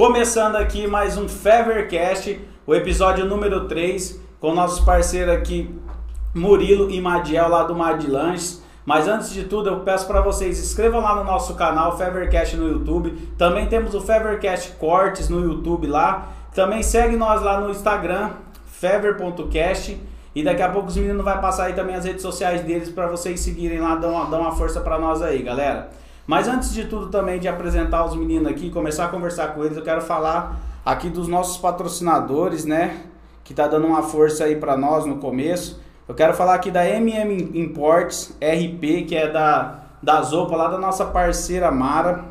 Começando aqui mais um Fevercast, o episódio número 3, com nossos parceiros aqui, Murilo e Madiel, lá do Madilanches. Mas antes de tudo, eu peço para vocês inscrevam lá no nosso canal Fevercast no YouTube. Também temos o Fevercast Cortes no YouTube lá. Também segue nós lá no Instagram, fever.cast. E daqui a pouco os meninos vai passar aí também as redes sociais deles para vocês seguirem lá, dão uma, uma força para nós aí, galera. Mas antes de tudo também de apresentar os meninos aqui, começar a conversar com eles, eu quero falar aqui dos nossos patrocinadores, né? Que tá dando uma força aí para nós no começo. Eu quero falar aqui da MM Imports RP, que é da da Zopa lá da nossa parceira Mara.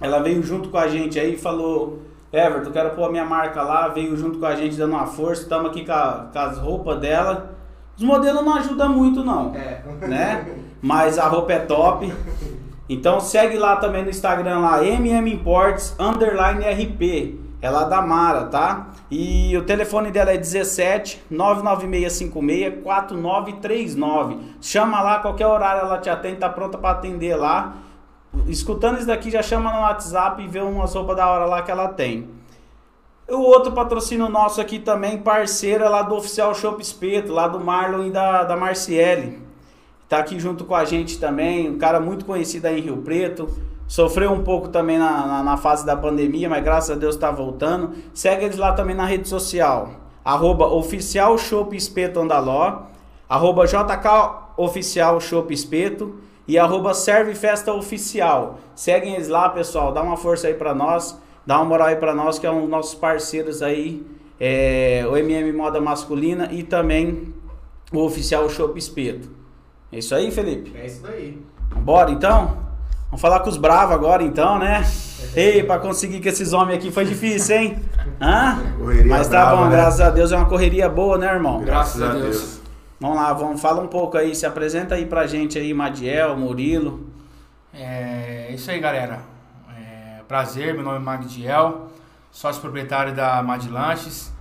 Ela veio junto com a gente aí e falou: Everton, quero pôr a minha marca lá. Veio junto com a gente dando uma força. Estamos aqui com, a, com as roupas dela. Os modelos não ajudam muito, não. É. Né? Mas a roupa é top. Então segue lá também no Instagram lá, MM Imports underline RP. É lá da Mara, tá? E o telefone dela é 17 99656 4939. Chama lá, qualquer horário ela te atende, tá pronta para atender lá. Escutando isso daqui, já chama no WhatsApp e vê umas roupas da hora lá que ela tem. O outro patrocínio nosso aqui também, parceira lá do Oficial Shop Espeto, lá do Marlon e da, da Marciele. Tá aqui junto com a gente também, um cara muito conhecido aí em Rio Preto. Sofreu um pouco também na, na, na fase da pandemia, mas graças a Deus tá voltando. Segue eles lá também na rede social. Arroba Oficial Shop Espeto Andaló. Arroba JK Oficial Espeto. E arroba Serve Festa Oficial. Seguem eles lá, pessoal. Dá uma força aí pra nós. Dá uma moral aí pra nós, que é um dos nossos parceiros aí. É, o MM Moda Masculina e também o Oficial Shop Espeto. É isso aí, Felipe? É isso daí. Bora então? Vamos falar com os bravos agora então, né? Ei, pra conseguir com esses homens aqui foi difícil, hein? Hã? Correria Mas tá brava, bom, né? graças a Deus é uma correria boa, né, irmão? Graças a Graças a Deus. Deus. Vamos lá, vamos falar um pouco aí, se apresenta aí pra gente aí, Madiel, Murilo. É isso aí, galera. É, prazer, meu nome é Magdiel, sócio proprietário da Madlanches.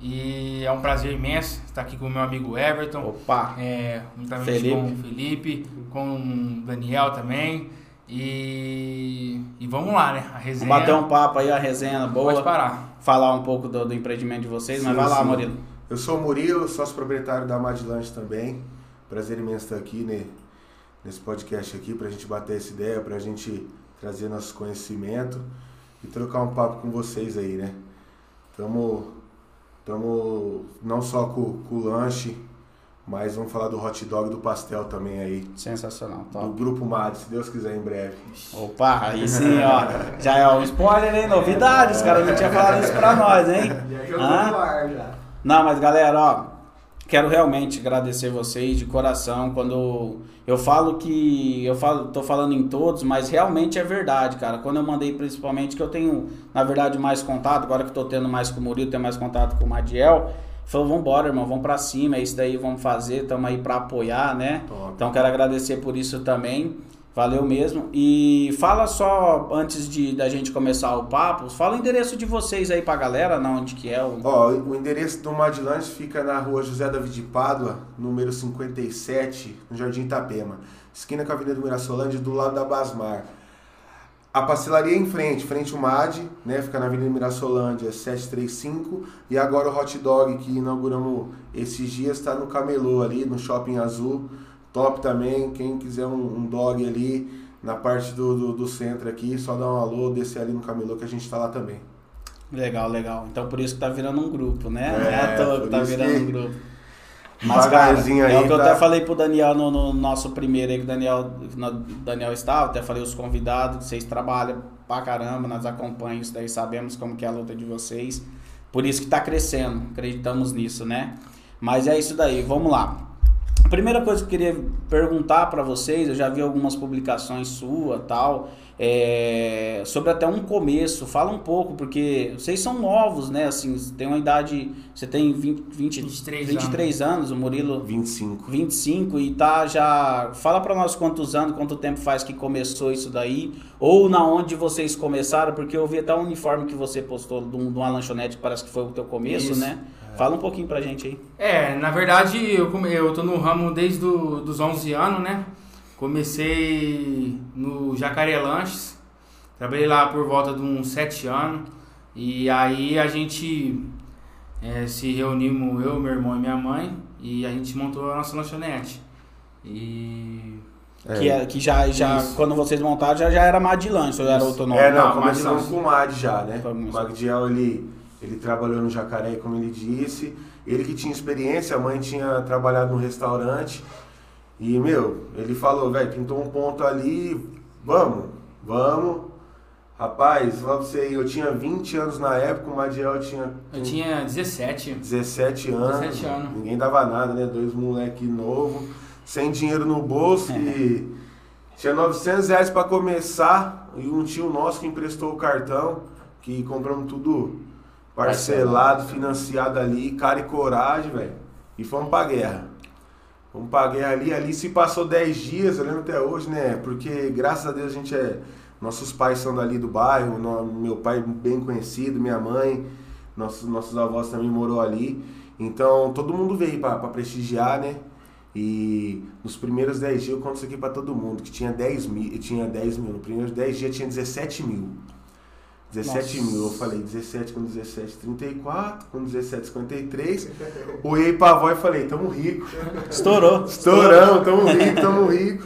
E é um prazer imenso estar aqui com o meu amigo Everton. Opa! É, juntamente Felipe. com o Felipe, com o Daniel também. E, e vamos lá, né? A Vamos resenha. bater um papo aí, a resenha Pode boa. parar. Falar um pouco do, do empreendimento de vocês, mas Sim, vai lá, sim. Murilo. Eu sou o Murilo, sócio proprietário da Madlanche também. Prazer imenso estar aqui né, nesse podcast aqui pra gente bater essa ideia, pra gente trazer nosso conhecimento e trocar um papo com vocês aí, né? Tamo, tamo não só com, com o lanche, mas vamos falar do hot dog e do pastel também aí. Sensacional, Do top. grupo MAD, se Deus quiser, em breve. Opa, aí sim, ó. Já é um spoiler, hein? Novidade, os caras não tinham falado isso pra nós, hein? Já jogou Hã? no ar já. Não, mas galera, ó, quero realmente agradecer vocês de coração quando eu falo que eu falo, tô falando em todos, mas realmente é verdade, cara. Quando eu mandei principalmente que eu tenho, na verdade, mais contato, agora que tô tendo mais com o Murilo, tenho mais contato com o Madiel, falou, vambora, irmão, vamos pra cima, é isso daí, vamos fazer, tamo aí pra apoiar, né? Top. Então quero agradecer por isso também. Valeu mesmo. E fala só, antes de da gente começar o papo, fala o endereço de vocês aí pra galera, na onde que é o. Ó, o endereço do Madlanche fica na rua José David de Pádua, número 57, no Jardim Itapema. Esquina com a Avenida Mirassolândia, do lado da Basmar. A pastelaria é em frente, frente ao MAD, né? Fica na Avenida Mirassolândia 735. E agora o hot dog que inauguramos esses dias está no Camelô ali, no Shopping Azul. Top também. Quem quiser um, um dog ali na parte do, do, do centro aqui, só dá um alô, descer ali no Camelô que a gente tá lá também. Legal, legal. Então por isso que tá virando um grupo, né? É, É, à toa que tá virando que um grupo. Mas, cara, devagarzinho é aí o que eu tá- até falei pro Daniel no, no nosso primeiro aí, que o Daniel, no- Daniel estava, até falei os convidados, vocês trabalham pra caramba, nós acompanhamos isso daí, sabemos como que é a luta de vocês. Por isso que tá crescendo, acreditamos nisso, né? Mas é isso daí, vamos lá. A primeira coisa que eu queria perguntar pra vocês, eu já vi algumas publicações sua tal, é, sobre até um começo. Fala um pouco, porque vocês são novos, né? Assim, tem uma idade. Você tem 20, 20, 23 23 anos, o Murilo 25. 25 e tá já. Fala pra nós quantos anos, quanto tempo faz que começou isso daí, ou na onde vocês começaram, porque eu vi até o uniforme que você postou de um- uma lanchonete que parece que foi o teu começo, Isso. né? Fala um pouquinho pra gente aí. É, na verdade eu, come- eu tô no ramo desde do, dos 11 anos, né? Comecei no Jacaré Lanches, trabalhei lá por volta de uns 7 anos. E aí a gente é, se reunimos, eu, meu irmão e minha mãe, e a gente montou a nossa lanchonete. E. Que, é, que já, já quando vocês montaram, já, já era Mad Lanche, ou era outro nome? É, não, Não, começamos com o Mad já, né? Foi O. Magdiel, ele, ele trabalhou no Jacaré, como ele disse. Ele que tinha experiência, a mãe tinha trabalhado no restaurante. E, meu, ele falou, velho, pintou um ponto ali, vamos, vamos. Rapaz, pra você eu tinha 20 anos na época, o Madiel tinha Eu tinha 17. 17 anos. 17 anos. Ninguém dava nada, né? Dois moleque novo, sem dinheiro no bolso e tinha 900 reais pra começar e um tio nosso que emprestou o cartão, que compramos tudo parcelado, financiado ali, cara e coragem, velho. E fomos pra guerra. Fomos pra guerra ali, ali se passou 10 dias, eu lembro até hoje, né? Porque graças a Deus a gente é. Nossos pais são dali do bairro, no- meu pai bem conhecido, minha mãe, nossos, nossos avós também morou ali. Então todo mundo veio pra, pra prestigiar, né? E nos primeiros 10 dias eu conto isso aqui pra todo mundo, que tinha 10 mil, tinha 10 mil, nos primeiros 10 dias tinha 17 mil. 17 Nossa. mil, eu falei 17 com 17, 34, com 17, 53. Olhei pra avó e falei, tamo rico. Estourou. Estouramos, tamo rico, tamo rico.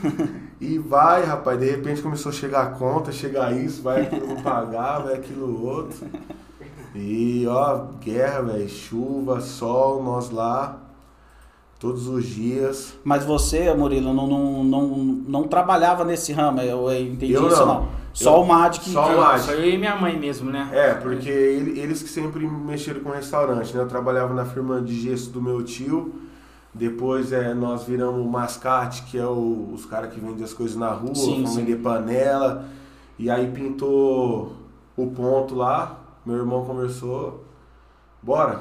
E vai, rapaz, de repente começou a chegar a conta, chegar isso, vai aquilo não pagar, vai aquilo outro. E ó, guerra, velho, chuva, sol, nós lá, todos os dias. Mas você, Murilo, não, não, não, não trabalhava nesse ramo, eu entendi Eu isso não. não. Só Eu- o Mad que... só o Mad. Só eu e minha mãe mesmo, né? É, porque ele- eles que sempre mexeram com restaurante, né? Eu trabalhava na firma de gesso do meu tio. Depois é, nós viramos o mascate, que é o- os caras que vendem as coisas na rua, Sim, vão sim. vender panela. E aí pintou o ponto lá, meu irmão conversou. Bora,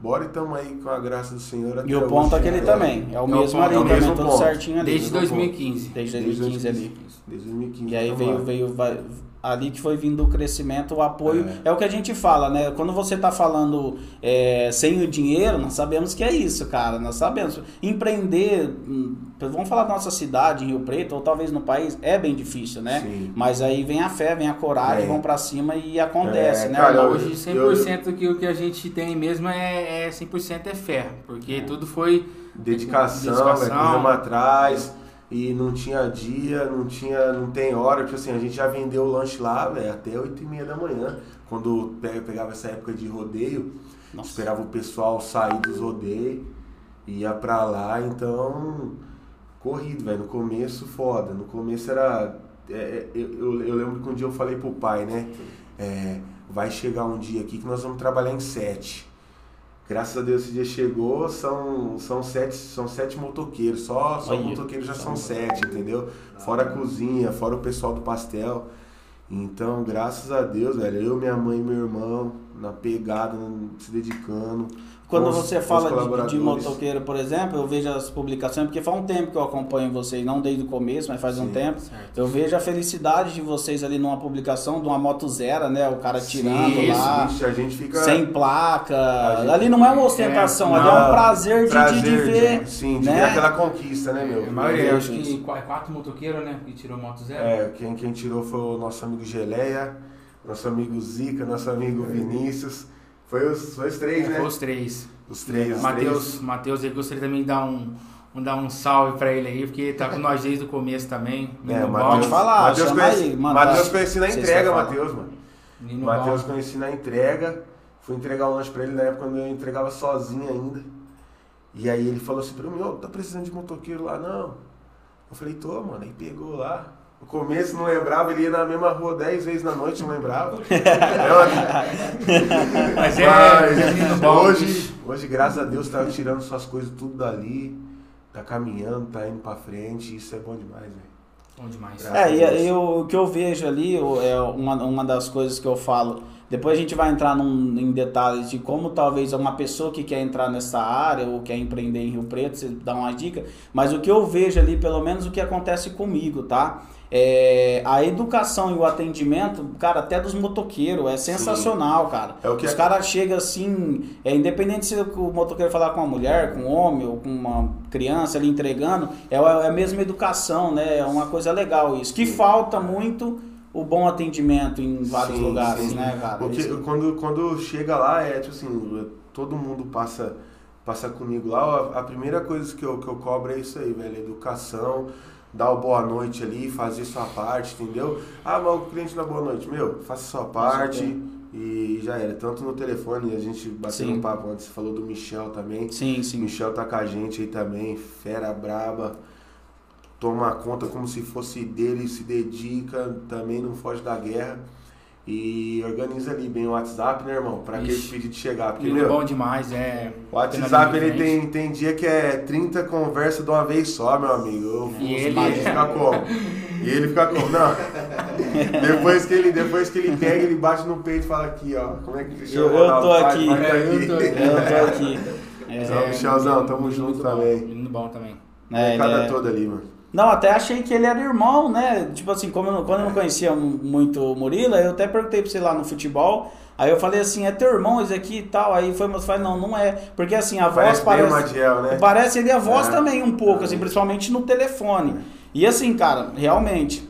bora e tamo aí com a graça do Senhor. E até o ponto hoje, aquele né? também. É o É o mesmo ponto, ali é o também, mesmo tudo ponto. certinho ali. Desde Desde 2015. Desde 2015 ali. Desde 2015. E aí tamo veio, veio vai- ali que foi vindo o crescimento, o apoio. É. É, o que a gente fala, né? Quando você tá falando é, sem o dinheiro, nós sabemos que é isso, cara. Nós sabemos. Empreender, hum, vamos falar da nossa cidade, em Rio Preto, ou talvez no país, é bem difícil, né? Sim. Mas aí vem a fé, vem a coragem, É. vão pra cima e acontece, É, né? cara? Hoje 100% que o que a gente tem mesmo é, é 100% é fé, porque tudo foi Dedicação, Dedicação. né? Corremos atrás e não tinha dia, não tinha, não tem hora. Tipo assim, a gente já vendeu o lanche lá, velho, até 8 e meia da manhã. Quando pe- pegava essa época de rodeio, Nossa. esperava o pessoal sair dos rodeios, ia pra lá, então corrido, velho. No começo, foda. No começo era. é, é, eu, eu, eu lembro que um dia eu falei pro pai, né? É, vai chegar um dia aqui que nós vamos trabalhar em sete. Graças a Deus esse dia chegou, são, são, sete, são sete motoqueiros, só, só Olha, motoqueiros já só são sete, entendeu? Fora a cozinha, fora o pessoal do pastel. Então, graças a Deus, velho, eu, minha mãe e meu irmão, na pegada, se dedicando. Quando os- você fala de, de motoqueiro, por exemplo, eu vejo as publicações, porque faz um tempo que eu acompanho vocês, não desde o começo, mas faz um Sim. tempo. certo. Eu vejo a felicidade de vocês ali numa publicação de uma moto zero, né? O cara tirando Sim, lá, isso, a gente fica. sem placa. Gente- Ali não é uma ostentação, É, ali é um prazer de, prazer de, de ver. sim, de né? ver aquela conquista, né, meu? A maioria, vejo acho que quatro motoqueiros, né? Que tirou moto zero. É, quem, quem tirou foi o nosso amigo Geleia, nosso amigo Zica, nosso amigo Vinícius. Foi os, foi os três, Foi né? os três. Os três. os Matheus, Matheus, eu gostaria também de dar um, um, dar um salve pra ele aí, porque tá com nós desde o começo também. É, Matheus- falar, Matheus conheci. Matheus conheci na entrega? Matheus, mano. Matheus conheci na entrega. Fui entregar o lanche pra ele na época quando eu entregava sozinho ainda. E aí ele falou assim pra mim, ô, tá precisando de motoqueiro lá não? Eu falei, tô, mano. Aí pegou lá. No começo não lembrava, ele ia na mesma rua 10 vezes na noite, não lembrava. É, Mas é, Mas, é hoje, hoje, graças a Deus, tá tirando suas coisas tudo dali, tá caminhando, tá indo pra frente, isso é bom demais, velho. Bom demais. Graças É, e a Deus. eu, o que eu vejo ali o- é uma, uma das coisas que eu falo. Depois a gente vai entrar num- em detalhes de como talvez uma pessoa que quer entrar nessa área ou quer empreender em Rio Preto, você dá uma dica. Mas o que eu vejo ali, pelo menos o que acontece comigo, tá? É, a educação e o atendimento, cara, até dos motoqueiros, é sensacional, cara. É o que Os é- caras chegam assim, é, independente se o motoqueiro falar com uma mulher, com um homem ou com uma criança ali entregando, é, a- é a mesma educação, né? É uma coisa legal isso. Que falta muito o bom atendimento em vários Sim, lugares, sim. né, cara? Porque Isso- quando, quando chega lá, é tipo assim, todo mundo passa, passa comigo lá, a primeira coisa que eu, que eu cobro é isso aí, velho, educação, dar o boa noite ali, fazer sua parte, entendeu? Ah, mas o cliente dá boa noite, meu, faça sua parte e já era. Tanto no telefone, a gente bateu Sim. um papo antes, você falou do Michel também. Sim, O sim. Michel tá com a gente aí também, fera braba. Toma conta como se fosse dele, se dedica, também não foge da guerra. E organiza ali bem o WhatsApp, né, irmão? Pra aquele pedido chegar. Porque, é meu, bom demais, é. o WhatsApp ele tem, tem dia que é 30 conversas de uma vez só, meu amigo. Eu, E os ele- malucos fica como? E ele fica como? Não. depois, que ele, depois que ele pega, ele bate no peito e fala aqui, ó. Como é que Eu, chama? eu tô aqui. É, eu tô aqui. Eu tô aqui. É, Michelzão, tamo junto bom, também. Menino bom também. ele Cada é- toda ali, mano. Não, até achei que ele era irmão, né? Tipo assim, como eu quando eu não conhecia muito o Murilo, eu até perguntei pra você lá no futebol. Aí eu falei assim, é teu irmão esse aqui e tal. Aí foi, mas falei, não, não é. Porque assim, a voz Parece parece. Madiel, né? Parece ele a voz É. também um pouco, É. assim, principalmente no telefone. E assim, cara, realmente.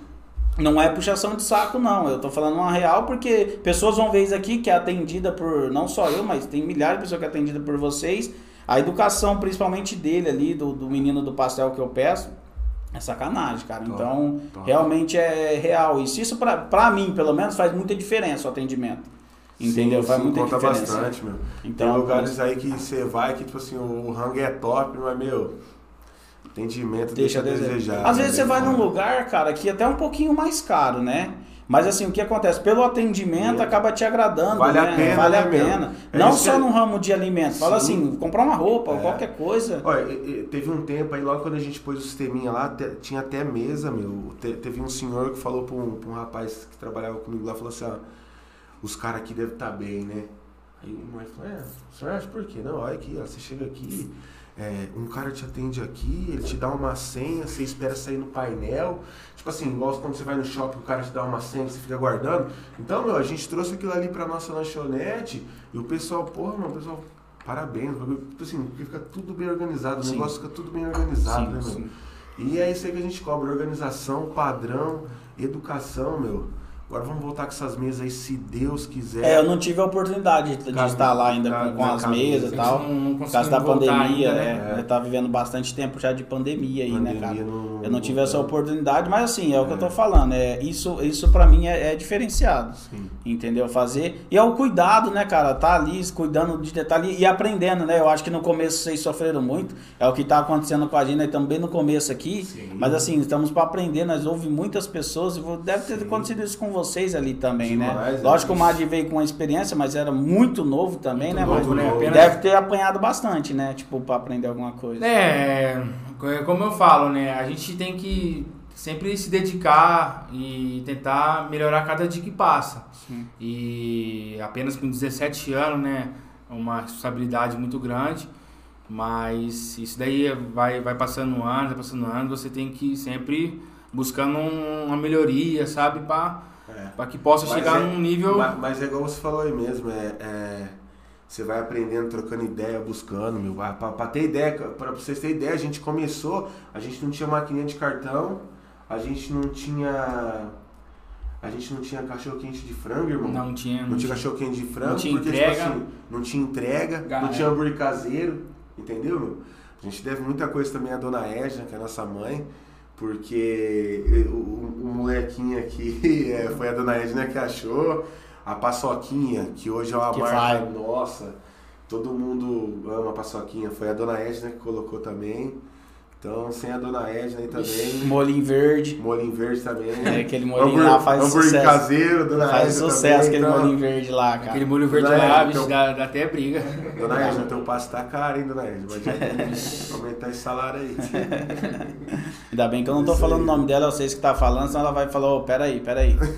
Não é puxação de saco, não. Eu tô falando uma real porque pessoas vão ver isso aqui que é atendida por, não só eu, mas tem milhares de pessoas que é atendida por vocês. A educação, principalmente dele ali, do, do menino do pastel que eu peço, é sacanagem, cara. Então, realmente é real. Isso, isso pra, pra mim, pelo menos, faz muita diferença o atendimento. Entendeu? Sim, faz sim, muita conta diferença. bastante, meu. Então, Tem lugares aí que você vai que, tipo assim, o rango é top, mas, meu, atendimento Deixa deixa, a desejar. Às vezes né? você vai num lugar, cara, que é até um pouquinho mais caro, né? Mas assim, o que acontece? Pelo atendimento acaba te agradando, Vale a né? pena, vale a né, meu? pena. É Não só que- no ramo de alimentos. Fala Sim. assim, comprar uma roupa, É. qualquer coisa. Olha, teve um tempo aí, logo quando a gente pôs o sisteminha lá, tinha até mesa, meu. Te- teve um senhor que falou pra um, pra um rapaz que trabalhava comigo lá, falou assim, ó, os caras aqui devem estar bem, né? Aí o moleque falou, é, o senhor acha por quê? Não, olha aqui, ó, você chega aqui, é, um cara te atende aqui, ele te dá uma senha, você espera sair no painel. Tipo assim, igual quando você vai no shopping, o cara te dá uma senha, você fica guardando. Então, meu, a gente trouxe aquilo ali pra nossa lanchonete e o pessoal, porra, mano, o pessoal, parabéns. Tipo assim, porque fica tudo bem organizado, o Sim. negócio fica tudo bem organizado, Sim, né, meu? sim. E é isso aí que a gente cobra, organização, padrão, educação, meu. Agora vamos voltar com essas mesas aí, se Deus quiser. É, eu não tive a oportunidade de, de estar lá ainda com, com as mesas e tal. Não, não Por causa da pandemia, ainda, é, né? É. Eu tava vivendo bastante tempo já de pandemia aí, né, cara? Pandemia não- Eu não tive essa oportunidade, mas assim, é o que eu tô É. falando. É, isso, isso para mim é, é diferenciado. Sim. Entendeu? Fazer. E é o cuidado, né, cara? Tá ali cuidando de detalhe e aprendendo, né? Eu acho que no começo vocês sofreram muito. É o que tá acontecendo com a gente né? também no começo aqui. Sim. Mas assim, estamos para aprender. Nós ouvimos muitas pessoas e deve ter Sim. acontecido isso com vocês ali também, Demais, né? é Lógico que o. Madi veio com uma experiência, mas era muito novo também, Muito né? novo, mas né? Apenas- deve ter apanhado bastante, né? Tipo, para aprender alguma coisa. É, como eu falo, né? A gente tem que sempre se dedicar e tentar melhorar cada dia que passa. Sim. E apenas com 17 anos, né? é Uma responsabilidade muito grande. Mas isso daí vai, vai passando anos, vai passando anos, você tem que ir sempre buscando um- uma melhoria, sabe? Para É. que possa Mas chegar é- num nível. Mas, mas é igual você falou aí mesmo, é, é, você vai aprendendo, trocando ideia, buscando, meu. Pra ter ideia, pra vocês terem ideia, a gente começou, a gente não tinha maquininha de cartão, a gente não tinha. A gente não tinha cachorro quente de frango, irmão. Não tinha. Não tinha cachorro quente de frango, Não tinha porque entrega. tipo assim, não tinha entrega, Ga- não tinha hambúrguer caseiro, entendeu, meu? A gente deve muita coisa também à dona Edna, que é a nossa mãe, porque o, o- molequinho aqui é, foi a dona Edna que achou, a paçoquinha, que hoje é uma Que marca vai. nossa, todo mundo ama a paçoquinha, foi a dona Edna que colocou também. Então, sem a dona Edna aí também. Molinho verde. Molinho verde também. É, aquele molinho Hambúrguer- lá faz hambúrguer sucesso. caseiro, dona Faz Edna sucesso também, aquele então- molinho verde lá, cara. Aquele molho verde Dona lá, Edna, bicho, então- dá, dá até briga. Dona Edna, teu passo tá caro, hein, dona Edna? Vai adianta aumentar esse salário aí. Ainda bem que eu não tô Isso falando aí. o nome dela, eu sei que tá falando, senão ela vai falar, ô, peraí, peraí.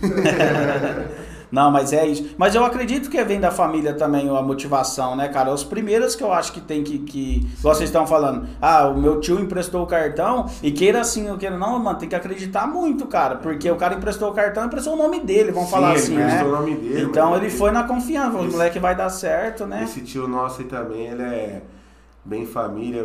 não, mas é isso. Mas eu acredito que vem da família também a motivação, né, cara? Os primeiros que eu acho que tem que. que igual vocês estão falando, ah, o meu tio emprestou o cartão, e queira assim, ou queira não, mano, tem que acreditar muito, cara. Porque o cara emprestou o cartão, emprestou o nome dele, vamos Sim, falar ele assim, né? emprestou o nome dele, Então ele foi na confiança, o Esse- moleque vai dar certo, né? Esse tio nosso aí também, ele é bem família.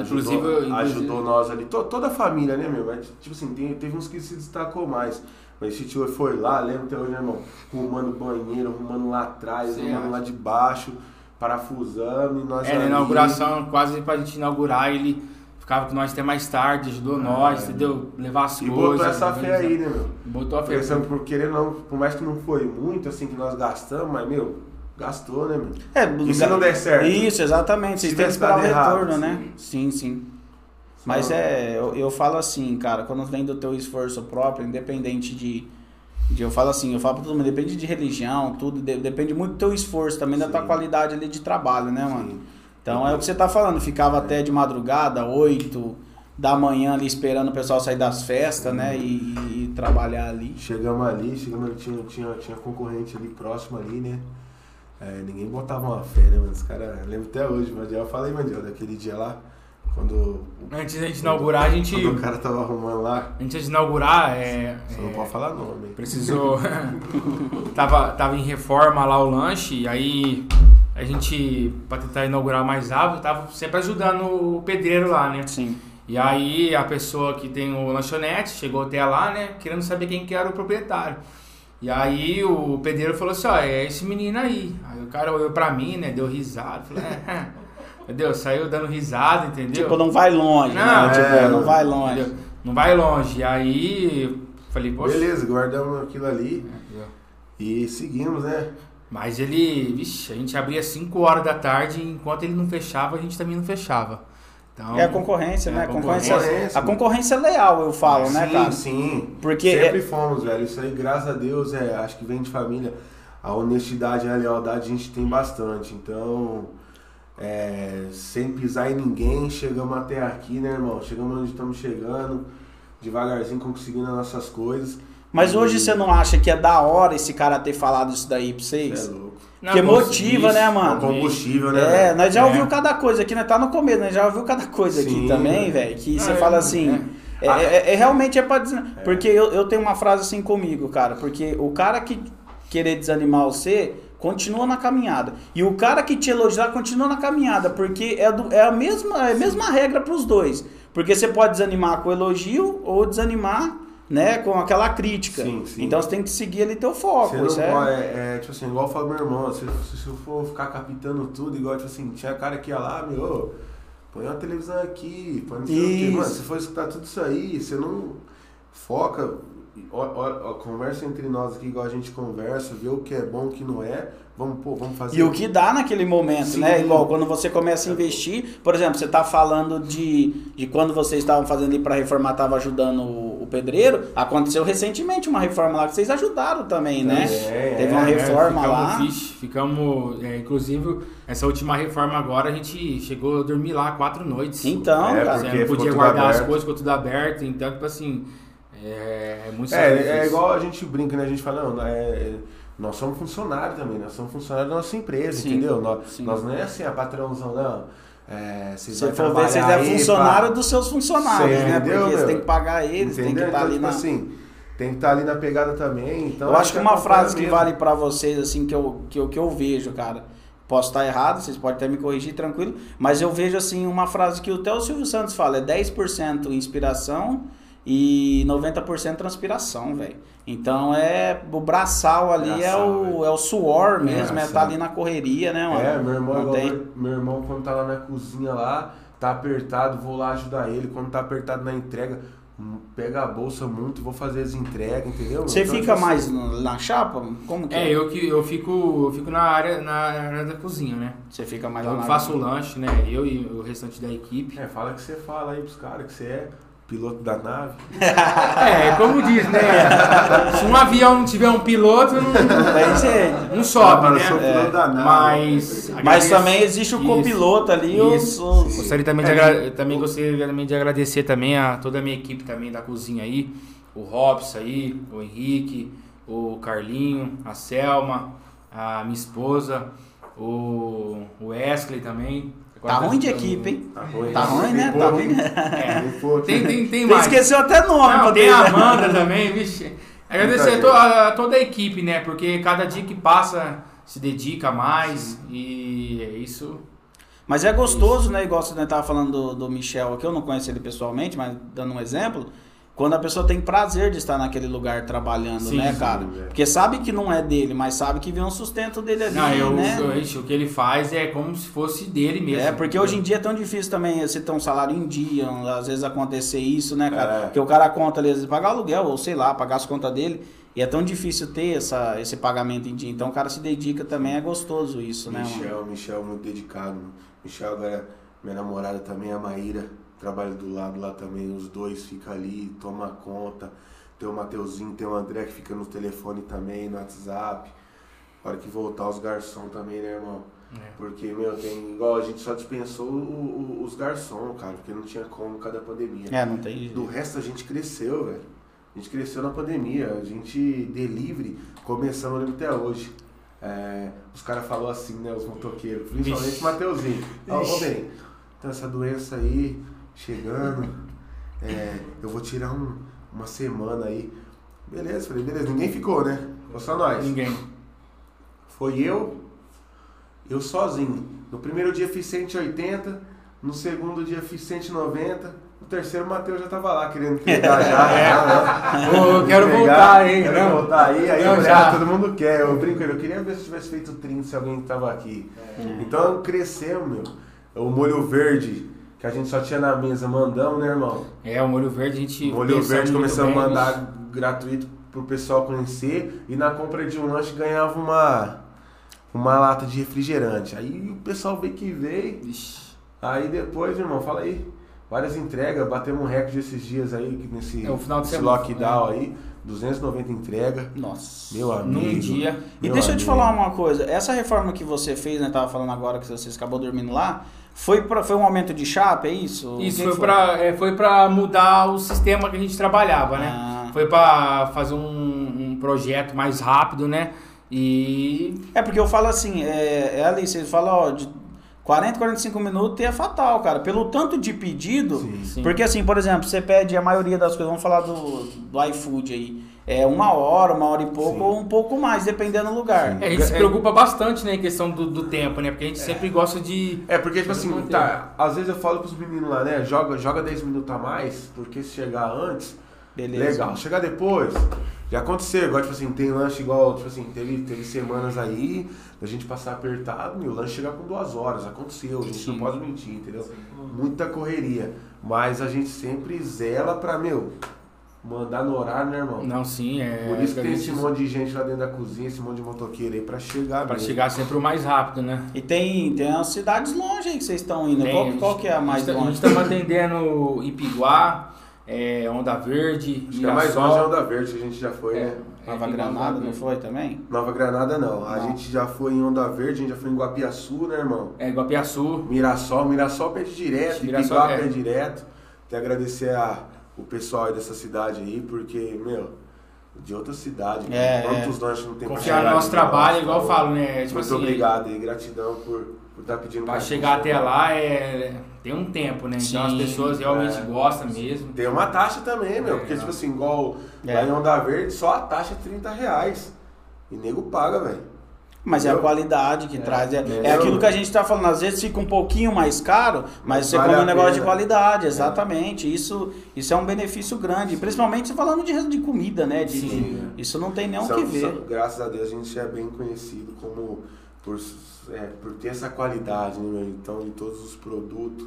Inclusive, ajudou, inclusive- ajudou nós ali. To- toda a família, né, meu? Mas, tipo assim, tem- teve uns que se destacou mais. Mas esse tio foi lá, lembro até hoje, né, irmão? Arrumando banheiro, arrumando lá atrás, Sim, arrumando é. lá de baixo, parafusando e nós É, na ali. inauguração, quase pra gente inaugurar, ele ficava com nós até mais tarde, ajudou nós, entendeu? Levar as Ah, E coisas. botou essa fé aí, né, meu? Botou a fé. Pensando por querer não, por mais que não foi muito assim que nós gastamos, mas, meu, gastou, né, meu? É, E se não der certo? Isso, exatamente. Vocês têm que esperar o retorno, errado, né? Sim, sim. Mas é, eu, eu falo assim, cara, quando vem do teu esforço próprio, independente de, de- Eu falo assim, eu falo pra todo mundo, depende de religião, tudo, de- depende muito do teu esforço, também da tua Sim. qualidade ali de trabalho, né, mano? Sim. Então é o que você tá falando, ficava até de madrugada, 8 da manhã ali esperando o pessoal sair das festas, né? E, e trabalhar ali. Chegamos ali, chegamos ali, tinha, tinha, tinha concorrente ali próximo ali, né? É, ninguém botava uma fé, né, mano? Os caras, lembro até hoje, Mandiel, eu falei, Mandiel, daquele dia lá, quando, o- Antes da gente inaugurar, a gente. quando o cara tava arrumando lá, Antes de inaugurar, é, você não é, pode falar nome, precisou. tava, tava em reforma lá o lanche, e aí a gente, pra tentar inaugurar mais rápido, tava sempre ajudando o pedreiro lá, né? Sim. E aí a pessoa que tem o lanchonete chegou até lá, né? Querendo saber quem que era o proprietário. E aí o pedreiro falou assim, ó, é esse menino aí. Aí o cara olhou pra mim, né? Deu risada. Falou, é, entendeu? Saiu dando risada, entendeu? Tipo, não vai longe, Não, né? Tipo, é, não vai longe. Entendeu? Não vai longe. E aí falei, poxa. Beleza, guardamos aquilo ali Entendeu? e seguimos, né? Mas ele, vixe, a gente abria 5 horas da tarde, enquanto ele não fechava, a gente também não fechava. Então, É a concorrência, é né? a concorrência, concorrência. a concorrência é leal, eu falo, né, sim, cara? Sim, Porque Sempre é- fomos, velho. Isso aí, graças a Deus, é, acho que vem de família. A honestidade e a lealdade a gente tem bastante. Então, é, sem pisar em ninguém, chegamos até aqui, né, irmão? Chegamos onde estamos chegando, devagarzinho conseguindo as nossas coisas. Mas E- hoje você não acha que é da hora esse cara ter falado isso daí pra Cê é vocês? louco. Não, que com- motiva, isso, né, É mano? combustível, né? É, velho? nós já É. ouviu cada coisa aqui, né? Tá no começo, nós já ouviu cada coisa aqui Sim, também, é. velho. Que Ah, você é, fala é. assim. É, é- é realmente é pra dizer. Porque eu, eu tenho uma frase assim comigo, cara. Porque o cara que querer desanimar você continua na caminhada. E o cara que te elogiar continua na caminhada. Porque é, do- é a, mesma, é a mesma regra pros dois. Porque você pode desanimar com o elogio ou desanimar. Né, com aquela crítica. Sim, sim. Então você tem que seguir ali teu foco. Você não isso é- é, é, tipo assim, igual eu falo meu irmão, se, se eu for ficar captando tudo, igual, tipo assim, tinha cara que ia lá, meu, põe uma televisão aqui, põe não sei o quê. Mano, se for escutar tudo isso aí, você não foca, ó, ó, ó, conversa entre nós aqui, igual a gente conversa, vê o que é bom, o que não é, vamos, pô, vamos fazer. E o que dá naquele momento, Sim. né? Igual quando você começa a investir, por exemplo, você tá falando de, de quando vocês estavam fazendo para reformar, tava ajudando o, o pedreiro, aconteceu recentemente uma reforma lá que vocês ajudaram também, né? É, Teve uma é, reforma ficamos, lá. Vixe, ficamos, é, inclusive, essa última reforma agora, a gente chegou a dormir lá quatro noites. Então, É, cara. Não podia guardar as aberto. coisas, ficou tudo aberto, então, tipo assim, é, é muito É, é igual a gente brinca, né? A gente fala, não, é, é, nós somos funcionários também, nós somos funcionários da nossa empresa, Sim, entendeu? Nós, sim. nós não é assim, a patrãozão, não. É, vocês Se for ver, vocês é funcionário pá. dos seus funcionários, Cê né? entendeu, Porque você meu? tem que pagar eles, tem que Entendeu? estar então, ali tipo na. assim, tem que estar ali na pegada também. Então eu acho que uma frase que mesmo. vale pra vocês, assim, que eu, que, eu, que eu vejo, cara. Posso estar errado, vocês podem até me corrigir tranquilo, mas eu vejo, assim, uma frase que até o Silvio Santos fala: é 10% inspiração e 90% transpiração, velho. Então é. O braçal ali é, o, é o suor mesmo, é Braçal. estar ali na correria, né, mano? É, meu irmão, igual tem- meu, irmão, quando tá lá na cozinha lá, tá apertado, vou lá ajudar ele. Quando tá apertado na entrega, hum, pega a bolsa muito, vou fazer as entregas, entendeu? Você Então, fica tipo mais assim, na chapa? Como que É, eu que eu fico, eu fico na área, na área da cozinha, né? Você fica mais Eu lá na faço o lanche, né? Eu e o restante da equipe. É, fala que você fala aí pros caras que você é piloto da nave. É, como diz, né? Se um avião não tiver um piloto, não, jeito. não sobe, né? da nave. Mas, Mas também existe o copiloto ali, os, isso. os- Gostaria também de, agra- também gostaria também de agradecer também a toda a minha equipe também da cozinha aí, o Robson aí, o Henrique, o Carlinho, a Selma, a minha esposa, o o Wesley também. Tá ruim de equipe, hein? Tá ruim, Tá ruim, né? Tem Tá ruim. hein? É, Tem tem, tem, mais. esqueceu até nome Não, tem a Amanda também, vixe. Agradecer a, to- a toda a equipe, né? Porque cada dia que passa se dedica mais e é isso. Mas é gostoso, né? Igual você né, tava falando do, do Michel aqui, eu não conheço ele pessoalmente, mas dando um exemplo. Quando a pessoa tem prazer de estar naquele lugar trabalhando, Sim, né, sim, cara? é. Porque sabe que não é dele, mas sabe que vem um sustento dele ali, Não, eu, né? eu- o que ele faz é como se fosse dele mesmo. É, porque hoje em dia é tão difícil também você ter um salário em dia, às vezes acontecer isso, né, cara? É. Porque o cara conta ali, às vezes, pagar aluguel, ou sei lá, pagar as contas dele, e é tão difícil ter essa, esse pagamento em dia. Então o cara se dedica também, é gostoso isso, né, mano? Michel, Michel muito dedicado. mano. Michel agora, minha namorada também, a Maíra, trabalha do lado lá também. Os dois ficam ali, toma conta. Tem o Mateuzinho, tem o André que fica no telefone também, no WhatsApp. Na hora que voltar os garçom também, né, irmão? É. Porque, meu, tem. Igual a gente só dispensou o- o- os garçom, cara, porque não tinha como por causa da pandemia. É, não tem. Do resto a gente cresceu, velho. A gente cresceu na pandemia. A gente, delivery, começamos lembro até hoje. É, os caras falaram assim, né? Os motoqueiros, principalmente o Mateuzinho. Ó, ô, Ixi. bem, então essa doença aí, chegando, é, eu vou tirar um- uma semana aí. Beleza, falei, beleza, ninguém ficou, né? Ficou só nós. Ninguém. Foi eu, eu sozinho. No primeiro dia fiz 180, no segundo dia fiz 190, no terceiro o Matheus já tava lá querendo pegar já. É. já, Ô, eu quero Pegar, voltar, hein? Quero Não. voltar aí, aí Não, já. ah, todo mundo quer. Eu brinco, eu queria ver se eu tivesse feito 30 se alguém tava aqui. Então cresceu, meu. O molho verde, que a gente só tinha na mesa, mandamos, né, irmão? É, o molho verde a gente. Molho verde começamos a mandar gratuito pro pessoal conhecer e na compra de um lanche ganhava uma uma lata de refrigerante. Aí o pessoal veio que veio. Ixi. Aí depois, irmão, fala aí. Várias entregas, batemos um recorde esses dias aí, nesse É, o final de esse semana, lockdown aí. 290 entregas. Nossa. Meu amigo. Num dia. E deixa eu te amigo. falar uma coisa, essa reforma que você fez, né, tava falando agora que você acabou dormindo lá, foi, pra, foi um aumento de chapa, é isso? Isso foi que pra, é, foi pra mudar o sistema que a gente trabalhava, né? Ah. Foi pra fazer um, um projeto mais rápido, né? E. É porque eu falo assim, é, é ali, você fala, ó, de 40, 45 minutos e é fatal, cara. Pelo tanto de pedido, Sim. Sim. porque assim, por exemplo, você pede a maioria das coisas, vamos falar do, do iFood aí, é uma hora, uma hora e pouco, Sim. ou um pouco mais, dependendo do lugar. É, a gente se preocupa bastante, né, em questão do, do tempo, né? Porque a gente sempre gosta de. É, porque, tipo assim, tá, às vezes eu falo pros meninos lá, né? Joga, joga 10 minutos a mais, porque se chegar antes, Beleza. legal. Chegar depois, já aconteceu. Igual, tipo assim, tem lanche igual, tipo assim, teve, teve semanas aí, a gente passar apertado e o lanche chegar com duas horas. Aconteceu, a gente não Sim. pode mentir, entendeu? Muita correria. Mas a gente sempre zela pra, meu, mandar no horário, né, irmão? Não, sim, é. Por isso que a tem esse monte de gente lá dentro da cozinha, esse monte de motoqueiro aí pra chegar Pra mesmo. chegar sempre o mais rápido, né? E tem, tem umas cidades longe aí que vocês estão indo. Tem, qual, a gente- qual que é a mais a gente, longe? estamos atendendo Ipiguá, é, Onda Verde, Acho que a mais longe é o Mirassol. da Verde, que a gente já foi, É, né? Nova é, Granada, Onda não foi também? Nova Granada não. A Não. gente já foi em Onda Verde, a gente já foi em Guapiaçu, né, irmão? É, Guapiaçu. Mirassol, Mirassol pede direto, Mirassol, Ipiguá é. pede direto. Até agradecer a, o pessoal aí dessa cidade aí, porque, meu, de outra cidade, É, quantos lanches não tem pra Confiar no nosso trabalho, nossa, igual eu falo, né? Tipo Muito assim, obrigado aí, gratidão por por estar pedindo Pra pra chegar até lá é, tem um tempo, né? Então as Sim, pessoas realmente é. gostam mesmo. Tem uma taxa também, meu, É, porque, não. tipo assim, igual É. lá em Onda Verde, só a taxa é 30 reais. E nego paga, velho. Mas é a qualidade que traz. É, é aquilo que a gente tá falando. Às vezes fica um pouquinho mais caro, mas você Vale come um negócio de qualidade, exatamente. Isso, isso é um benefício grande. Principalmente falando de, de comida, né? De, Sim. Isso não tem nem o que ver. são- graças a Deus a gente é bem conhecido como por, é, por ter essa qualidade, né, meu? Então, em todos os produtos,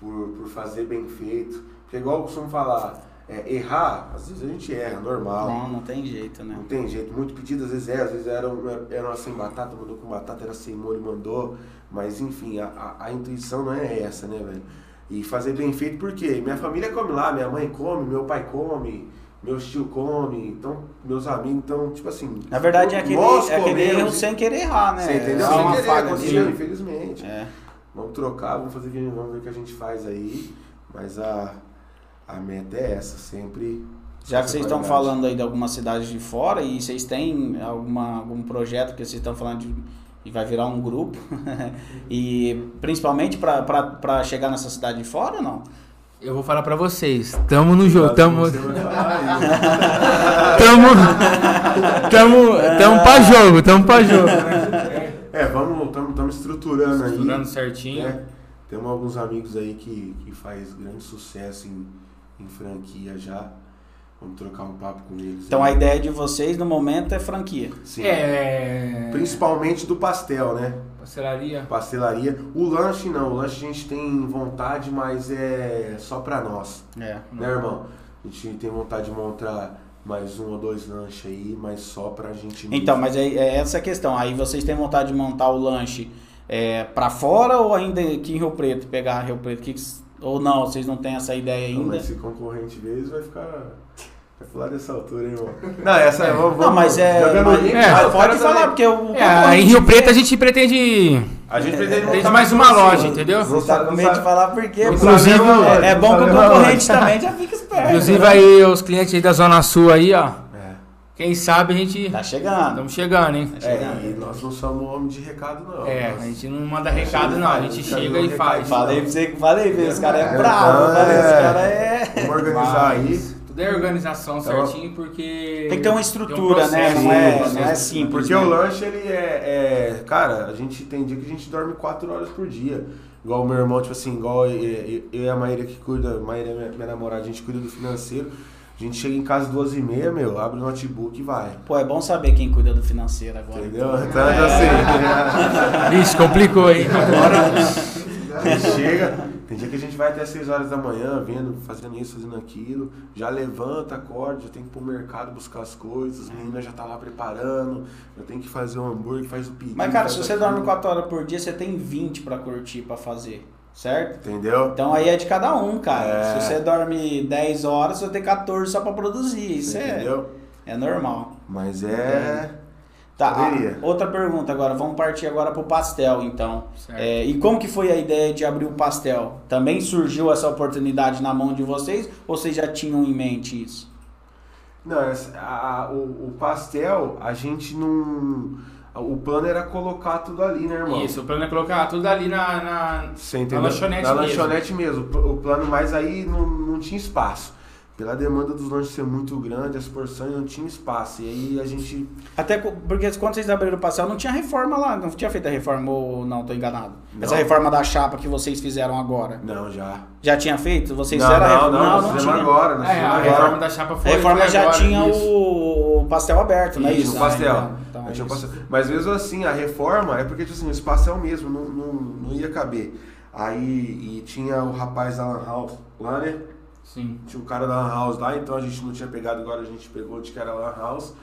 por, por fazer bem feito. Porque igual eu costumo falar, é, errar, às vezes a gente erra, normal. Não, não tem jeito, né? Não tem jeito, muito pedido às vezes é, às vezes era, era uma sem batata, mandou com batata, era sem molho, mandou. Mas enfim, a, a, a intuição não é essa, né, velho? E fazer bem feito porque minha família come lá, minha mãe come, meu pai come, meu tio come, então, meus amigos, então, tipo assim. Na verdade é aquele, é aquele erro sem querer errar, né? Você entendeu? É Sem querer, aconteceu, infelizmente. É. Vamos trocar, vamos fazer vamos ver o que a gente faz aí. Mas a, a meta é essa, sempre. Já que vocês estão falando aí de algumas cidades de fora e vocês têm alguma, algum projeto que vocês estão falando de, e vai virar um grupo, e principalmente para chegar nessa cidade de fora ou não? Eu vou falar pra vocês, tamo no jogo, tamo, falar aí. tamo, tamo, tamo pra jogo, tamo pra jogo. É, vamos, estamos estruturando aí. Estruturando certinho. né? Temos alguns amigos aí que, que faz grande sucesso em, em franquia já. Vamos trocar um papo com eles. Então aí. a ideia de vocês no momento é franquia. Sim. É. Principalmente do pastel, né? Pastelaria. Pastelaria. O lanche não, o lanche a gente tem vontade, mas é só pra nós. É. Né, irmão? A gente tem vontade de montar mais um ou dois lanches aí, mas só pra gente mesmo. Então, mas é, é essa a questão. Aí vocês têm vontade de montar o lanche é, para fora ou ainda aqui em Rio Preto, pegar Rio Preto? Que que- ou não, vocês não têm essa ideia Não, ainda? mas se concorrente vezes vai ficar. Vai falar dessa altura, hein, irmão? Não, essa é. Vamos, Não, mas é. jogando É, os pode falar, também- porque o. É, em Rio Preto a gente pretende. A gente pretende mais uma loja, entendeu? Você tá com medo de falar porque. Inclusive, é, é bom que o concorrente também já fica esperto. Inclusive né? aí os clientes aí da Zona Sul aí, ó. Quem sabe a gente. Tá chegando. Estamos chegando, hein? Tá chegando. É, e nós não somos homem de recado, não. É, Nós- a gente não manda recado não, a gente Chega e faz. Falei pra você que falei, velho. Esse cara é É, bravo. então, Falei, esse é. cara é. Vamos organizar aí. Tudo é organização certinho, porque. Tem que ter uma tem um estrutura, né? Não é, não é simples. Porque né? o lanche, ele é, é- Cara, a gente tem dia que a gente dorme 4 horas por dia. Igual o meu irmão, tipo assim, igual eu, eu- eu e a Maíra que cuida, a Maíra é minha, minha namorada, a gente cuida do financeiro. A gente chega em casa duas e meia, meu, abre o notebook e vai. Pô, é bom saber quem cuida do financeiro agora. Entendeu? Então, assim, Vixe, complicou, hein? a gente chega, tem dia que a gente vai até 6 horas da manhã, vendo, fazendo isso, fazendo aquilo, já levanta, acorda, já tem que ir pro mercado buscar as coisas, as meninas já tá lá preparando, já tem que fazer o hambúrguer, faz o pedido. Mas, cara, se você aquilo. dorme 4 horas por dia, você tem 20 pra curtir, pra fazer. Certo? Entendeu? Então aí é de cada um, cara. É. Se você dorme 10 horas, você tem 14 só pra produzir. Isso é, Entendeu? é normal. Mas é. Tá, Poderia. outra pergunta agora. Vamos partir agora pro pastel, então. Certo. É, e como que foi a ideia de abrir o pastel? Também surgiu essa oportunidade na mão de vocês ou vocês já tinham em mente isso? Não, a- a- o, o pastel, a gente não. O plano era colocar tudo ali, né, irmão? Isso, o plano é colocar tudo ali na. na-? Na lanchonete Na mesmo. lanchonete mesmo. O plano, mas aí não, não tinha espaço. Pela demanda dos lanches ser muito grande, as porções não tinha espaço. E aí a gente. Até porque quando vocês abriram o pastel, não tinha reforma lá, não tinha feito a reforma ou não, tô enganado. Essa Não. reforma da chapa que vocês fizeram agora. Não, já. Já tinha feito? Vocês não, fizeram a não, reforma? não, não, não fizemos tinha. agora. Nós É, a agora. reforma da chapa A foi. reforma foi já agora, tinha isso. o, pastel aberto, não é Isso, isso? o pastel. Ah, então, então é tinha o isso. pastel. Mas mesmo assim, a reforma é porque tipo assim, o espaço é o mesmo, não, não, não ia caber. Aí e tinha o rapaz da Lan House lá, né? Sim. Tinha o cara da Lan House lá, então a gente não tinha pegado, agora a gente pegou de que era Lan House,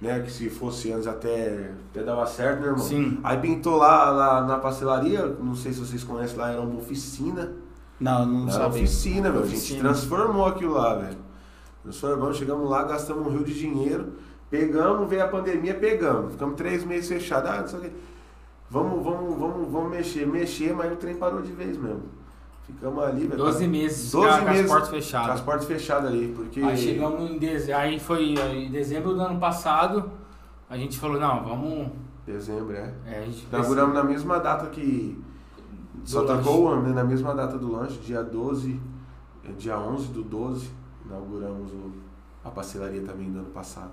né? Que se fosse antes até, até dava certo, né, irmão? Sim. Aí pintou lá, lá na pastelaria, não sei se vocês conhecem lá, era uma oficina. Não, não Era uma sabia. oficina, meu. A gente transformou aquilo lá, velho. Transformamos, chegamos lá, gastamos um rio de dinheiro, pegamos, veio a pandemia, pegamos. Ficamos três meses fechados, ah, não sei o quê. Vamos, vamos, vamos, vamos mexer, mexer, mas o trem parou de vez mesmo. Ficamos ali, velho. 12 meses, 12 com, a- com as meses portas Com fechadas. as portas fechadas ali, porque. Aí chegamos em dezembro, aí foi em dezembro do ano passado, a gente falou, não, vamos. Dezembro, é. É, a gente Inauguramos na mesma data que. Só Do tocou o ano, né? Na mesma data do lanche, dia 12, é, dia 11 do 12, inauguramos o, a pastelaria também do ano passado.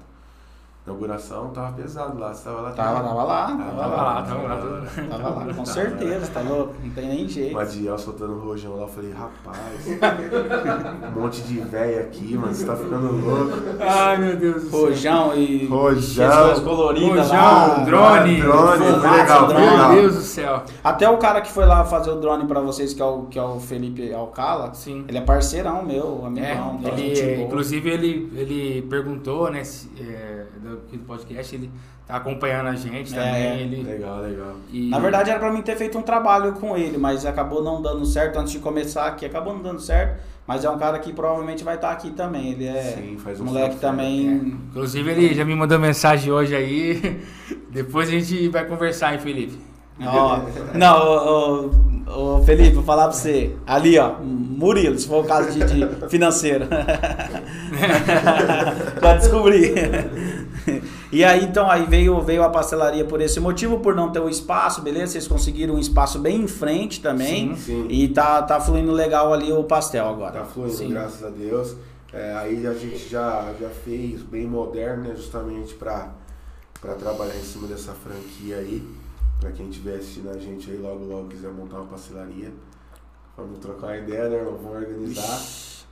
Inauguração tava pesado lá, você tava lá Tava, tava lá, Tava tava lá, lá. tava lá. Tava lá, com certeza, tá louco? Não tem nem jeito. O Adiel soltando o rojão lá, eu falei, rapaz, um monte de véia aqui, mano, você tá ficando louco. Ai meu Deus do céu. Rojão e Rojão. questões coloridas Rojão, lá. drone, drone, foi legal, drone. legal. Meu Deus do céu. Até o cara que foi lá fazer o drone pra vocês, que é o, que é o Felipe Alcala, Sim. ele é parceirão meu, É, amigão. tá, ele, inclusive ele, ele perguntou, né, se, é, do, aqui do podcast, ele tá acompanhando a gente É, também. Ele, Legal, legal. e- Na verdade era pra mim ter feito um trabalho com ele, mas acabou não dando certo antes de começar aqui, acabou não dando certo, mas é um cara que provavelmente vai estar aqui também. Ele é Sim, faz um moleque também. Inclusive ele já me mandou mensagem hoje aí. Depois a gente vai conversar, hein, Felipe? Ó, não, ô, ô, ô, Felipe, vou falar pra você. Ali, ó, Murilo, se for o caso de, de financeiro. pra descobrir. E aí, então, aí veio, veio a pastelaria por esse motivo, por não ter o espaço, beleza? Vocês conseguiram um espaço bem em frente também. Sim. E tá, tá fluindo legal ali o pastel agora. Tá fluindo, Sim. graças a Deus. É, aí a gente já, já fez bem moderno, né? Justamente pra, pra trabalhar em cima dessa franquia aí. Pra quem estiver assistindo a gente aí, logo logo quiser montar uma pastelaria. Vamos trocar uma ideia, né, irmão? Vamos organizar.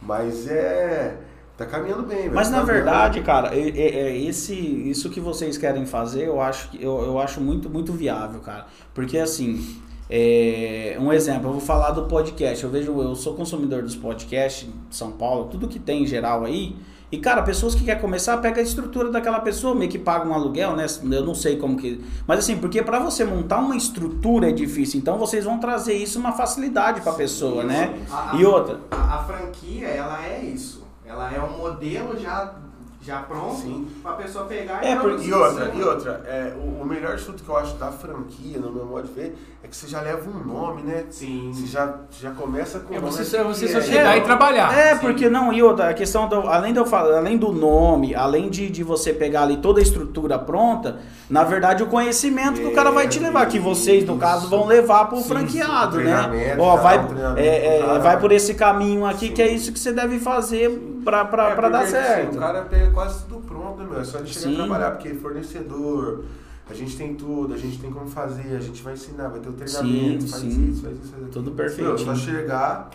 Mas é. Tá caminhando bem, velho. Mas Tá na verdade, cara, é, é- é esse, isso que vocês querem fazer, eu acho, que- eu, eu acho muito, muito viável, cara. Porque assim, é, um exemplo, eu vou falar do podcast. Eu vejo, eu sou consumidor dos podcasts de São Paulo, tudo que tem em geral aí. E, cara, pessoas que querem começar, pega a estrutura daquela pessoa, meio que paga um aluguel, né? Eu não sei como que. Mas assim, porque pra você montar uma estrutura é difícil. Então vocês vão trazer isso uma facilidade pra pessoa, né? A- E outra. A, a franquia, ela é isso. Ela é um modelo já, já pronto Sim. pra pessoa pegar É, e por- E outra, e outra, é, o, o melhor de tudo que eu acho da franquia, no meu modo de ver, é que você já leva um nome, né? Sim. Você já, já começa com É o nome você, só- você só é. chegar e trabalhar. É, sim. porque não, e outra, a questão do. Além, falar, além do nome, além de, de você pegar ali toda a estrutura pronta, na verdade o conhecimento que o cara vai te levar, que vocês, no caso, vão levar pro Sim, franqueado, né? Ó, vai, é, é, vai por esse caminho aqui, Sim. que é isso que você deve fazer pra, pra, É, pra dar assim, certo. o cara pega quase tudo pronto, né, meu? É só ele chegar Sim. a trabalhar, porque fornecedor, a gente tem tudo, a gente tem como fazer, a gente vai ensinar, vai ter o treinamento, Sim, faz sim. isso, faz isso, faz aquilo. Tudo Meu, perfeitinho. só chegar.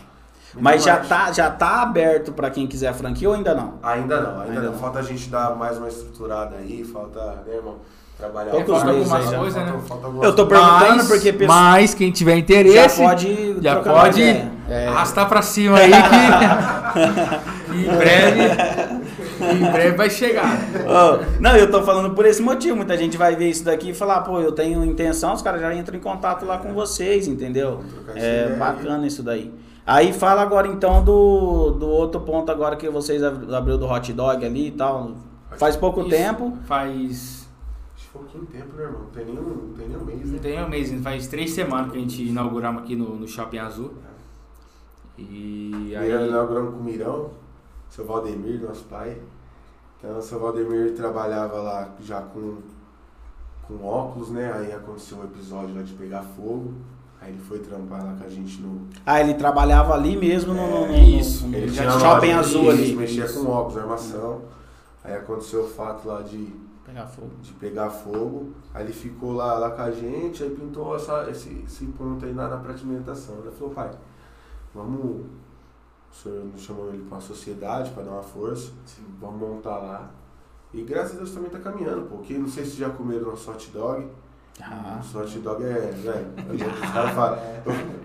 Mas já tá, já tá aberto pra quem quiser a franquia ou ainda não? Ainda não, ainda, Ainda não. não. Falta a gente dar mais uma estruturada aí, falta, né, irmão? Trabalhar. Poucos Falta meses algumas coisas, né? falta- falta algumas Eu tô perguntando Mas, porque pessoa- mas quem tiver Já interesse, pode. já trocar uma pode. É. arrastar pra cima aí que em breve em breve vai chegar. Ô, não, eu tô falando por esse motivo. Muita gente vai ver isso daqui e falar, pô, eu tenho intenção, os caras já entram em contato lá com vocês, entendeu? É bacana isso daí. Aí fala agora então do, do outro ponto agora que vocês ab- abriu do hot dog ali e tal. Faz pouco Isso tempo. Faz Acho que foi um pouquinho tempo, né, irmão? Não tem nem, não tem nem um mês, não né? tem um mês, faz três semanas que a gente inauguramos aqui no, no Shopping Azul. E E aí aí inauguramos com o Mirão, seu Valdemir, nosso pai. Então, o seu Valdemir trabalhava lá já com, com óculos, né? Aí aconteceu o episódio lá de pegar fogo. Aí ele foi trampar lá com a gente no. Ah, ele trabalhava ali mesmo no, no, no, É, isso. no- Ele no tinha shopping azul isso, ali. Mexia Isso. com óculos, armação. Aí aconteceu o fato lá de, Pegar fogo. de pegar fogo. Aí ele ficou lá, lá com a gente, aí pintou essa, esse, esse ponto aí na, na pratimentação. Ele falou, pai, vamos. O senhor nos chamou ele para uma sociedade para dar uma força. Vamos montar lá. E graças a Deus também tá caminhando. Porque não sei se já comeram nosso hot dog. Ah. Nosso hot dog é, velho. Os caras falam.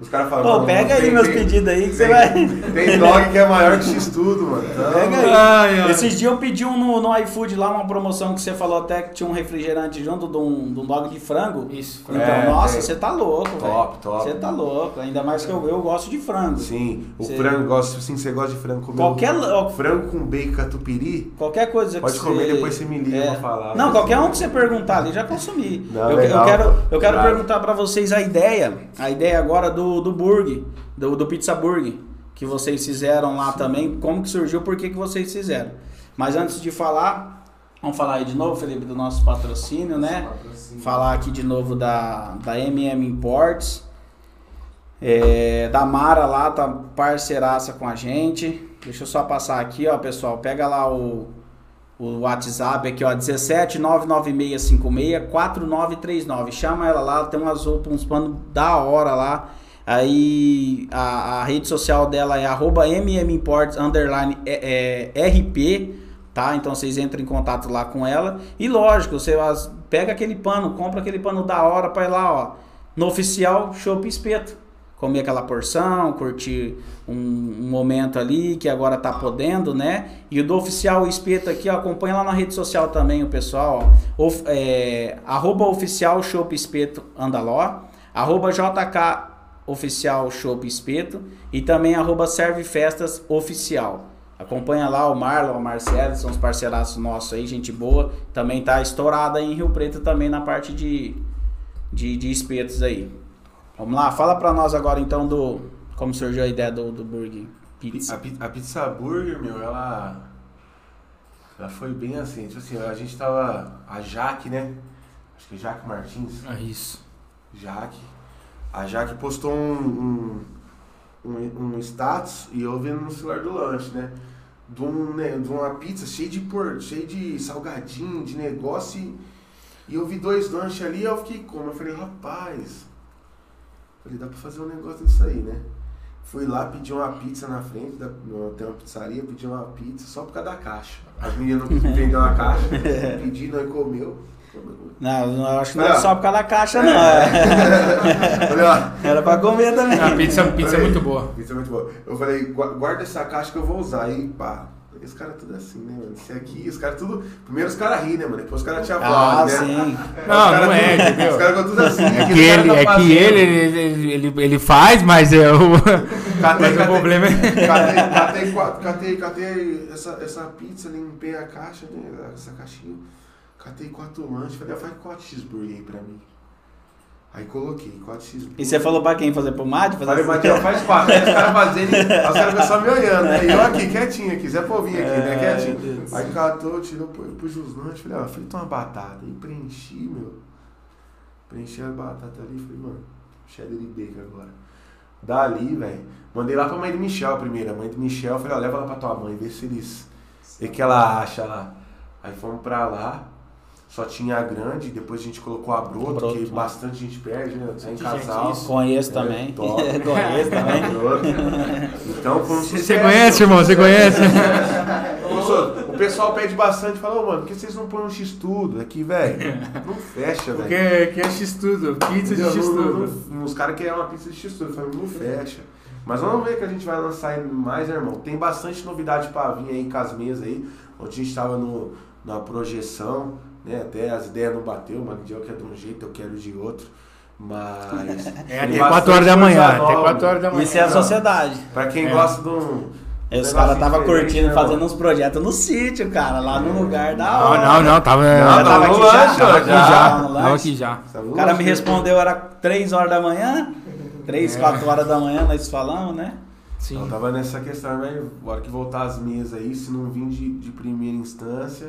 Os caras falam. Pô, "Não, pega aí tem- meus pedidos aí que você tem- vai. Tem dog que é maior que X tudo, mano. Então, Pega aí. Ai, ai. Esses dias eu pedi um no, no iFood lá, uma promoção que você falou até que tinha um refrigerante junto de um, de um dog de frango. Isso, Então, É, nossa, tem. você tá louco, velho. Top, top. Você tá louco. Ainda mais que eu, eu gosto de frango. Sim, o Você- frango, gosta, assim, você gosta de frango comer. Qualquer, um Frango com bacon catupiry? qualquer coisa Pode que comer, você... depois você me liga É. pra falar. Não, qualquer um que você perguntar ali, já consumi. Não, eu, eu quero, eu quero perguntar pra vocês a ideia, a ideia agora do, do burger, do, do Pizza Burger, que vocês fizeram lá também, como que surgiu, por que que vocês fizeram. Mas antes de falar, vamos falar aí de novo, Felipe, do nosso patrocínio, né? Falar aqui de novo da, da MM Imports. É, da Mara lá, tá parceiraça com a gente. Deixa eu só passar aqui, ó, pessoal. Pega lá o, o WhatsApp aqui, ó, 17 99656 4939. Chama ela lá, tem umas roupas, uns panos da hora lá. Aí a, a rede social dela é arroba mmimports underline é, é, RP, tá? Então vocês entram em contato lá com ela. E lógico, você pega aquele pano, compra aquele pano da hora pra ir lá, ó. No oficial Chopp Espeto. Comer aquela porção, curtir um, um momento ali que agora tá podendo, né? E o do oficial espeto aqui, ó, acompanha lá na rede social também o pessoal, ó. Of, é, arroba oficial Chopp Espeto Andaló, arroba JK oficial Chopp Espeto e também arroba Serve Festas Oficial. Acompanha lá o Marlon, o Marcelo, são os parceiraços nossos aí, gente boa. Também tá estourada em Rio Preto também na parte de, de, de espetos aí. Vamos lá, fala pra nós agora então do como surgiu a ideia do, do Burger Pizza. A, a pizza burger, meu, ela. Ela foi bem assim. Tipo assim, a gente tava. A Jaque, né? Acho que é Jaque Martins. É isso. Jaque. A Jaque postou um, um, um, um status e eu vendo no celular do lanche, né? De, um, né, de uma pizza cheia de por, cheia de salgadinho, de negócio. E, e eu vi dois lanches ali e eu fiquei como? Eu falei, rapaz. Falei, dá pra fazer um negócio disso aí, né? Fui lá, pedi uma pizza na frente, da, tem uma pizzaria, pedi uma pizza só por causa da caixa. As meninas não queriam vender uma caixa, pedi, nós comeu. comeu. Não, eu acho que não é só por causa da caixa, não. é. Lá. Era pra comer também. A pizza, pizza é muito boa. Pizza é muito boa. Eu falei, "Gua- guarda essa caixa que eu vou usar. Aí, pá. Esse cara tudo assim, né, mano? Esse aqui, os caras tudo. Primeiro os caras riem, né, mano? Depois os caras te Ah, aplaudem, né? sim. Não, Os caras não é, tudo- entendeu? Os caras ficam tudo assim. É aquele que ele, tá é que ele, ele, ele, ele faz, mas é o. Catei, Mas o catei, problema é. catei, catei, catei essa, essa pizza, limpei a caixa, né? Essa caixinha. Catei quatro lanches, falei, ah, faz quatro cheeseburger aí pra mim. Aí coloquei quatro cheeseburger. E você falou pra quem fazer pro Mate? Fazer Falei, Matiel, faz quatro. Aí os caras fazendo, os caras só me olhando, né? E eu aqui, quietinho aqui, Zé Povinho aqui, né? É, Quietinho. Deus. Aí catou, tirou, pus os lanches, falei, ó, frita uma batata. Aí preenchi, meu. Preenchi a batata ali, falei, mano, cheddar e bacon agora. Dali, velho. Mandei lá pra mãe de Michel primeiro. A mãe de Michel, falei, ó, leva lá pra tua mãe, vê se eles. Vê que ela acha lá. Aí fomos pra lá. Só tinha a grande, depois a gente colocou a broto, Broto, que né? bastante gente perde, né? Sem casal. Conheço É, também. Conheço também. Então foi um Você conhece, irmão? Você conhece? O pessoal pede bastante, fala, ô mano, por que vocês não põem um X-Tudo aqui, velho? Não fecha, velho. Porque que é X-Tudo, pizza de X-Tudo. Os caras querem uma pizza de X-Tudo, eu falei, não fecha. Mas vamos ver que a gente vai lançar aí mais, né, irmão? Tem bastante novidade pra vir aí com as mesas aí. Ontem a gente tava no, na projeção, né? Até as ideias não bateu, o Magdiel quer de um jeito, eu quero de outro. Mas. É até bastante 4 horas da manhã, até nova. 4 horas da manhã. Isso é a sociedade. Pra quem É. gosta de um. Os caras tava curtindo, né, fazendo uns projetos no sítio, cara, lá no lugar da Não, hora. não, não, tava. Não, Já tava aqui lanche, já? Tava aqui já. já. no Tava aqui já. O cara me respondeu, era 3 horas da manhã, 3, É. 4 horas da manhã, nós falamos, né? Sim. Então tava nessa questão, mas na hora que voltar as mesas aí, se não vir de, de primeira instância,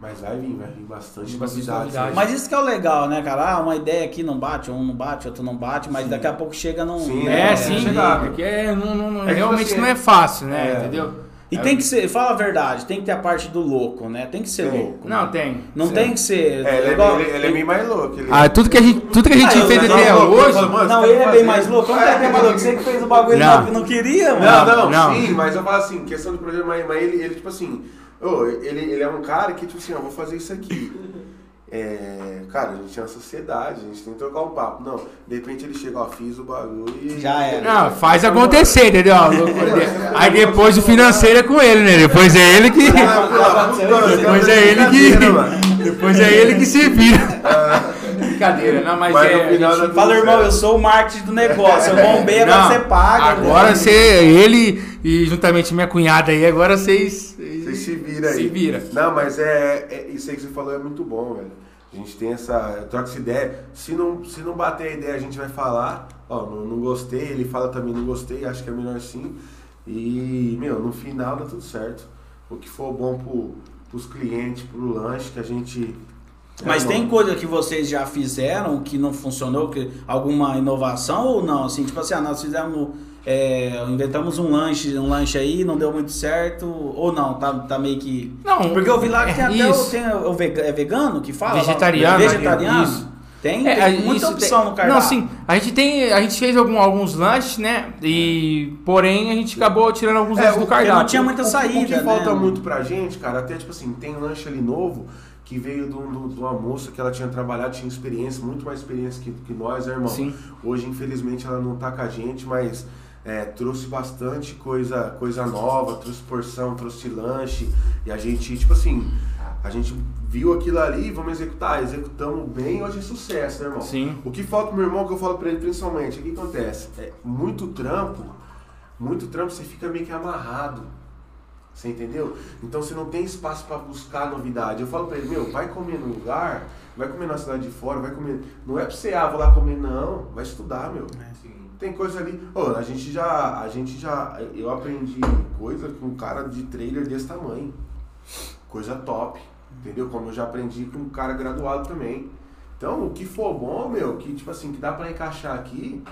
mas vai vir, vai vir bastante, Bastante novidades. novidade. Mas isso que é o legal, né, cara? Ah, uma ideia aqui não bate, um não bate, outro não bate, mas Sim. daqui a pouco chega num. Sim, né, É, sim, chegava. porque é, não, não- não- É que, realmente não é fácil, né? é. Entendeu? E tem que ser, fala a verdade, tem que ter a parte do louco, né? Tem que ser Tem. louco. Não, né? tem. Não Sim. tem que ser. É, ele, é igual- meio, ele é meio mais louco. Ele... Ah, tudo que a gente, tudo que a gente Ah, fez até hoje. eu- mano, Não, ele é bem mais louco. Como É, que é bem mais louco? Você que fez o bagulho Não. não, não queria, mano. Não, não, Não. sim, mas eu falo assim, questão de projeto, mas, mas ele, ele, tipo assim, ô, ele, ele é um cara que, tipo assim, ó, vou fazer isso aqui. É, cara, a gente é uma sociedade, a gente tem que trocar um papo. Não, de repente ele chega, ó, fiz o bagulho e. Já era. Não, faz acontecer, entendeu? Loucura dele. Aí depois o financeiro é com ele, né? Depois é ele que. Depois é ele que. Depois é ele que se vira. Brincadeira, não, mas, Mas é. gente- Fala, irmão, eu sou o marketing do negócio. Eu bombeiro, Não, você paga. Agora né? você, ele e juntamente minha cunhada aí, agora vocês. Vocês se viram aí. Se vira. Não, mas é, é- Isso aí que você falou é muito bom, velho. A gente tem essa. Troca essa ideia. Se não, se não bater a ideia, a gente vai falar. Ó, não, não gostei. Ele fala também, não gostei. Acho que é melhor sim. E, meu, no final dá tudo certo. O que for bom pro, pros clientes, pro lanche, que a gente. Mas É, tem coisa que vocês já fizeram que não funcionou, que alguma inovação ou não? Assim, tipo assim, ah, nós fizemos, é, inventamos um lanche, um lanche aí, não deu muito certo, ou não, tá, tá meio que. Não, Porque eu vi lá que tem é até o, isso. tem o vega- é vegano que fala? Vegetariano, Vegetariano? isso. Tem, É, tem muita isso opção tem- no cardápio. Não, sim. A gente tem. A gente fez algum- alguns lanches, né? E. Porém, a gente acabou tirando alguns É, lanches o do cardápio. não tinha muita O- o- saída, O que né? falta muito pra gente, cara, até tipo assim, tem lanche ali novo que veio de, do- de uma moça que ela tinha trabalhado, tinha experiência, muito mais experiência que, que nós, né, irmão? Sim. Hoje, infelizmente, ela não tá com a gente, mas é, trouxe bastante coisa, coisa nova, trouxe porção, trouxe lanche. E a gente, tipo assim, a gente viu aquilo ali, vamos executar, executamos bem, hoje é sucesso, né, irmão? Sim. O que falta pro meu irmão, que eu falo pra ele principalmente, o que acontece? É muito trampo, muito trampo, você fica meio que amarrado. Você entendeu? Então você não tem espaço pra buscar novidade. Eu falo pra ele, meu, vai comer no lugar, vai comer na cidade de fora, vai comer. Não é pra você, ah, vou lá comer, não. Vai estudar, meu. Tem coisa ali. Ô, a gente já. A gente já. Eu aprendi coisa com um cara de trailer desse tamanho. Coisa top. Entendeu? Como eu já aprendi com um cara graduado também. Então, o que for bom, meu, que tipo assim, que dá pra encaixar aqui,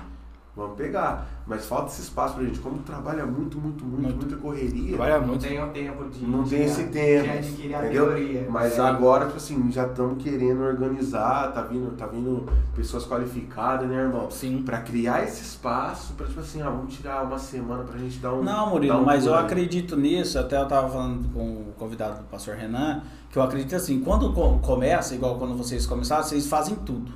vamos pegar. Mas falta esse espaço pra gente. Como trabalha muito, muito, muito, Muito. muita correria. Trabalha Não muito. tem o tempo de. Não de- tem esse de tempo, adquirir a entendeu? teoria. Mas Sim. agora, tipo assim, já estamos querendo organizar, tá vindo, tá vindo pessoas qualificadas, né, irmão? Sim. Pra criar esse espaço, pra tipo assim, ah, vamos tirar uma semana pra gente dar um. Não, Murilo, um mas eu acredito nisso. Até eu tava falando com o convidado do pastor Renan, que eu acredito assim, quando co- começa, igual quando vocês começaram, vocês fazem tudo.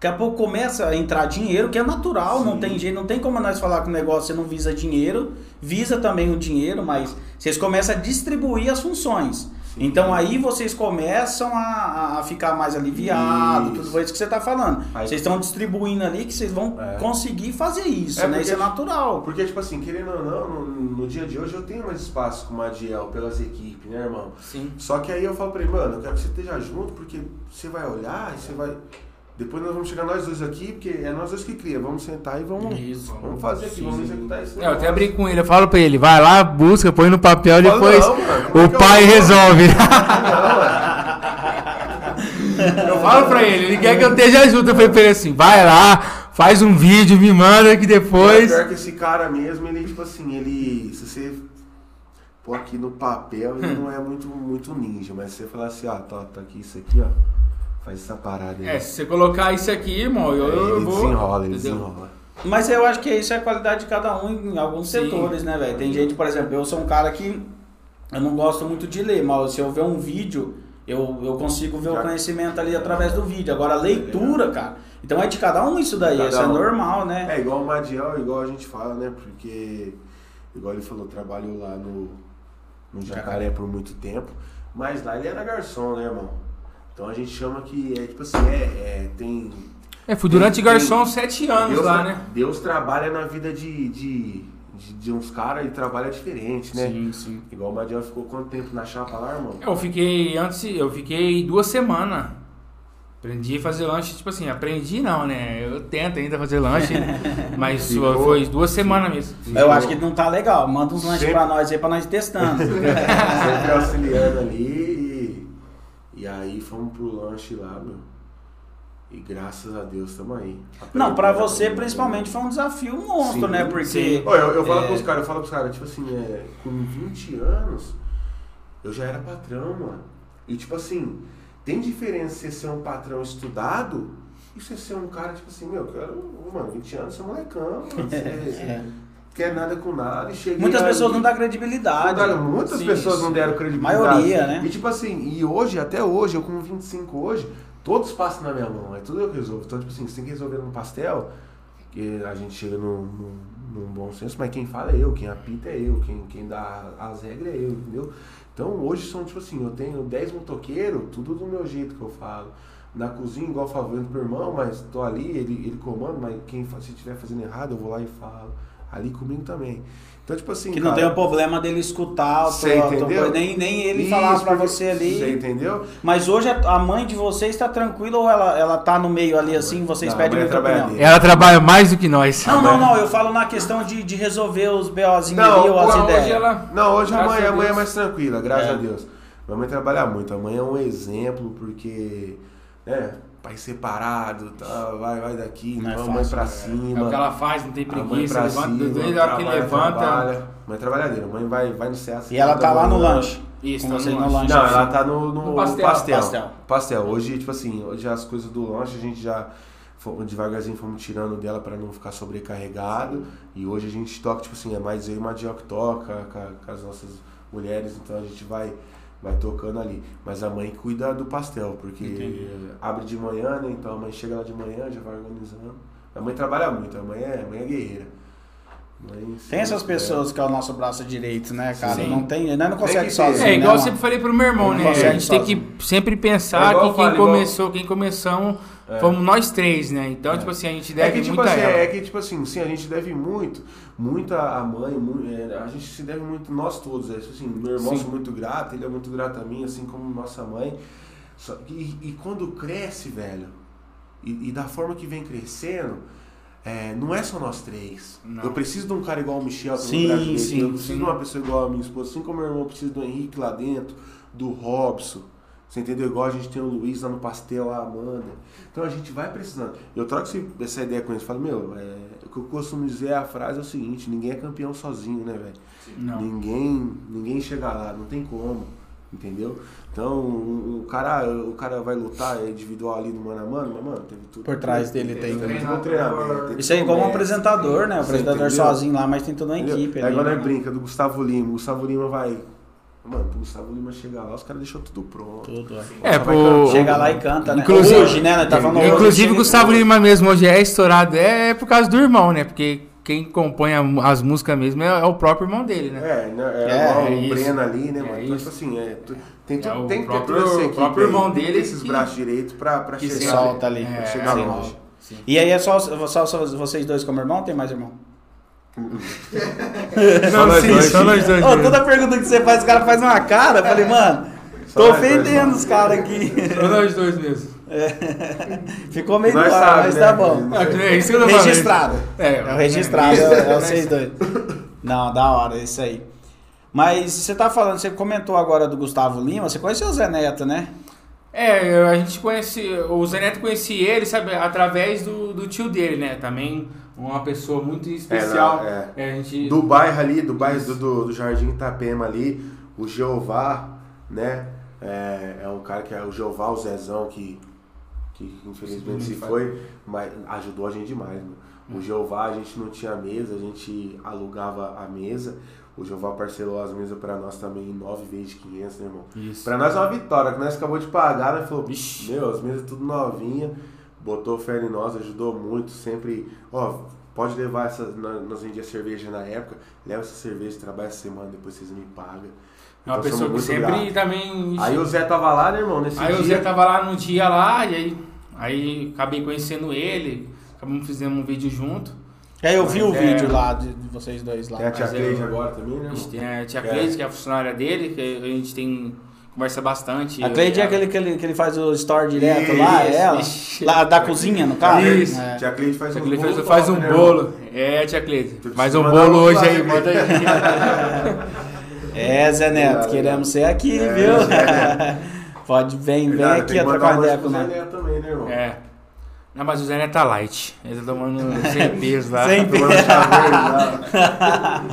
Daqui a pouco começa a entrar dinheiro, que é natural, não Sim. tem jeito, não tem como nós falar que o negócio você não visa dinheiro, visa também o dinheiro, mas vocês começam a distribuir as funções. Sim. Então aí vocês começam a, a ficar mais aliviados, Isso. tudo isso que você tá falando. Aí- Vocês estão distribuindo ali que vocês vão É. conseguir fazer isso, É né? Isso é natural. Porque, tipo assim, querendo ou não, no, no dia de hoje eu tenho mais espaço com o Adiel pelas equipes, né, irmão? Sim. Só que aí eu falo pra ele, mano, eu quero que você esteja junto, porque você vai olhar e você vai. Depois nós vamos chegar nós dois aqui, porque é nós dois que cria. Vamos sentar e vamos, Isso. vamos fazer aqui, Sim. vamos executar isso. É, eu até brinco com ele, eu falo pra ele, vai lá, busca, põe no papel, depois Não, mano, como é o eu pai vou? resolve. Não, Eu falo pra ele, ele quer que eu esteja junto. Eu falei pra ele assim, vai lá, faz um vídeo, me manda que depois. Pior que esse cara mesmo, ele, tipo assim, ele. Se você pôr aqui no papel, ele não é muito, muito ninja, mas se você falar assim, ó, tá, tá aqui isso aqui, ó. Faz essa parada aí. É, se você colocar isso aqui, irmão, eu, Aí eu ele vou. desenrola, ele entendeu? desenrola. Mas eu acho que isso é a qualidade de cada um em alguns Sim. setores, né, velho? Tem gente, por exemplo, eu sou um cara que eu não gosto muito de ler, mas se eu ver um vídeo, eu, eu consigo ver Já- o conhecimento ali através do vídeo. Agora, a leitura, cara, então é de cada um isso daí, Cada isso é um. normal, né? É igual o Madiel, igual a gente fala, né? Porque, igual ele falou, trabalhou lá no, no Jacaré por muito tempo, mas lá ele era garçom, né, irmão? Então a gente chama que é tipo assim, é, é, tem. É, fui durante Tem- garçom sete anos Deus, lá, né? Deus trabalha na vida de, de, de, de uns caras e trabalha diferente, né? Sim, sim. Igual o Madiel ficou quanto tempo na chapa lá, irmão? Eu fiquei antes, eu fiquei duas semanas. Aprendi a fazer lanche, tipo assim, aprendi não, né? Eu tento ainda fazer lanche, mas Ficou- foi duas semanas mesmo. Eu acho que não tá legal. Manda uns lanches Sempre- pra nós aí pra nós ir testando. Sempre auxiliando ali e aí fomos pro lanche lá, meu. E graças a Deus estamos aí. não, pra Aprendendo, você principalmente foi um desafio monstro, Sim, né? Porque. sim. Olha, eu, eu falo É. pros caras, eu falo pros caras, tipo assim, é, com 20 anos, eu já era patrão, mano. E tipo assim, tem diferença você ser um patrão estudado e você ser um cara, tipo assim, meu, eu quero, mano, 20 anos, você é molecão, mano, você É. quer nada com nada e chega. Muitas pessoas não dão credibilidade. Não muitas Sim, pessoas isso. não deram credibilidade. Maioria, né? E tipo assim, e hoje, até hoje, eu com 25 hoje, todos passam na minha mão, é tudo eu que resolvo. Então, tipo assim, você tem que resolver num pastel, que a gente chega num, num, num bom senso, mas quem fala é eu, quem apita é eu, quem, quem dá as regras é eu, entendeu? Então hoje são, tipo assim, eu tenho 10 motoqueiros, tudo do meu jeito que eu falo. Na cozinha, igual falo pro irmão, mas tô ali, ele, ele comanda, mas quem se estiver fazendo errado, eu vou lá e falo. Ali comigo também. Então, tipo assim. Que não cara, tem o problema dele escutar, o Você entendeu? nem, nem ele Isso, falar pra você ali. Você entendeu? Mas hoje a a mãe de vocês está tranquila ou ela, ela tá no meio ali assim, vocês Não, pedem é muita opinião? Ela trabalha mais do que nós. Não, não, não, eu falo na questão de, de resolver os BOzinhos Não, ali ou as hoje ideias. ela. Não, hoje a mãe, a a mãe é mais tranquila, graças É. a Deus. Minha mãe trabalha muito, a mãe é um exemplo, porque, né, pai separado, tá, vai, vai daqui, Não é então mãe fácil, pra né? cima. É o que ela faz, não tem preguiça, pra levanta, cima, desde a hora que trabalha, levanta. trabalha. Mãe é trabalhadeira, mãe vai, vai no Ceasa. E ela tá lá no lanche. Isso, com tá no no lanche. Não, assim. ela tá no, no No pastel. pastel. Pastel. Pastel. Hoje, tipo assim, hoje as coisas do lanche a gente já devagarzinho fomos tirando dela pra não ficar sobrecarregado. E hoje a gente toca, tipo assim, é mais eu e uma que toca com, com as nossas mulheres, então a gente vai vai tocando ali. Mas a mãe cuida do pastel, porque Entendi. abre de manhã, né? Então a mãe chega lá de manhã, já vai organizando. A mãe trabalha muito, a mãe é, a mãe é guerreira. Mãe Tem essas pessoas que é o nosso braço direito, né, cara? Sim. Não tem, nós não Tem consegue sozinho, É, né, igual eu mano? sempre falei pro meu irmão, Não né? A gente tem sozinho. que sempre É pensar igual eu que quem igual- começou, quem começamos É. fomos nós três, né? Então, É. tipo assim, a gente É deve que, tipo muito a assim, ela. é que, tipo assim, sim, a gente deve muito, muito a mãe, é, a gente se deve muito, nós todos, é, tipo assim, meu irmão Sim. sou muito grato, ele é muito grato a mim, assim como nossa mãe. Só- e, e quando cresce, velho, e, e da forma que vem crescendo, é, não é só nós três. Não. Eu preciso de um cara igual o Michel, é Sim, sim, eu preciso sim. de uma pessoa igual a minha esposa, assim como meu irmão precisa do Henrique lá dentro, do Robson. Você entendeu? Igual a gente tem o Luiz lá no pastel, a Amanda. Então a gente vai precisando. Eu troco esse- essa ideia com eles. Falo, meu, é, que eu costumo dizer a frase é o seguinte, ninguém é campeão sozinho, né, velho? Não. Ninguém, ninguém chega lá, não tem como, entendeu? Então, o, o cara, o cara vai lutar é individual ali no mano a mano, mas, mano, teve tudo. Por trás dele tem um treinamento. teve Isso aí tudo como um apresentador, né? O apresentador entendeu? sozinho lá, mas tem toda uma entendeu? equipe Aí ali. agora é né? brinca do Gustavo Lima. O Gustavo Lima vai. Mano, pro Gustavo Lima chegar lá, os caras deixou tudo pronto. Tudo, é. É, cantar. Chega lá e canta, né? Inclusive- hoje, né? Tá falando hoje, Inclusive, o Gustavo Lima mesmo hoje é estourado, é por causa do irmão, né? Porque quem compõe as músicas mesmo é, é o próprio irmão dele, né? É, né, é, É, é o isso. Breno ali, né, É mano? então, isso. tipo assim, é, tu- tem, tu- É o tem que ter próprio- toda essa o próprio irmão tem que dele ter esses que- braços direitos pra, pra que chegar. solta ali. É, pra chegar sim. longe. Sim. E aí é só, só, só vocês dois como irmão? Tem mais irmão? Não, sim, dois, só nós dois. Mesmo. toda pergunta que você faz, o cara faz uma cara. Eu falei, mano, Só tô ofendendo os caras aqui. Só nós dois mesmo. Ficou meio Nós do ar, sabe, mas né? tá bom. É isso que eu. Registrado. É, É o registrado, é, é vocês dois. Não, da hora, é isso aí. Mas você tá falando, você comentou agora do Gustavo Lima, você conheceu o Zé Neto, né? É, a gente conhece. O Zé Neto conheci ele, sabe, através do, do tio dele, né? Também uma pessoa muito especial. É, É, a gente. Do bairro ali, do bairro do, do, do Jardim Itapema ali, o Jeová, né? É, é um cara que é o Jeová, o Zezão, que, que infelizmente se foi, mas ajudou a gente demais, mano. Hum. O Jeová, a gente não tinha mesa, a gente alugava a mesa. O Jeová parcelou as mesas pra nós também em 9 vezes de 500, né, irmão? Isso. Pra nós é uma vitória, que nós acabou de pagar, né? Falou, Vixe. meu, as mesas tudo novinha, botou fé em nós, ajudou muito, sempre, ó, pode levar essa, nós vendia cerveja na época, leva essa cerveja, trabalha essa semana, depois vocês me pagam. É uma Então, pessoa que sempre gratos. também. Aí o Zé tava lá, né, irmão, nesse Aí o dia. Zé tava lá no dia lá, e aí, aí acabei conhecendo ele, acabamos fazendo um vídeo junto. Aí eu vi o É. vídeo lá de, de vocês dois lá. Tem a tia Mas Cleide agora também, né, A irmão? gente tem a tia É. Cleide, que é a funcionária dele, que a gente tem. Conversa bastante. A Cleide é aquele que ele, que ele faz o story direto Isso, lá, é ela? isso. Lá da cozinha, no caso? Isso. É. Tia Cleide faz Tia um Cleide bolo faz, faz um né, bolo. É, tia Cleide. Faz um bolo um hoje aí, manda aí. É, Zé Neto, Obrigado, queremos ser aqui, É, viu? Zé Pode, vem, vem aqui a trocar ideia com pro Zé. Neto também, né, irmão? É. Não, mas o Zé Neto tá light. Ele tá tomando 100 pesos lá. 100 Tomando chá verde lá.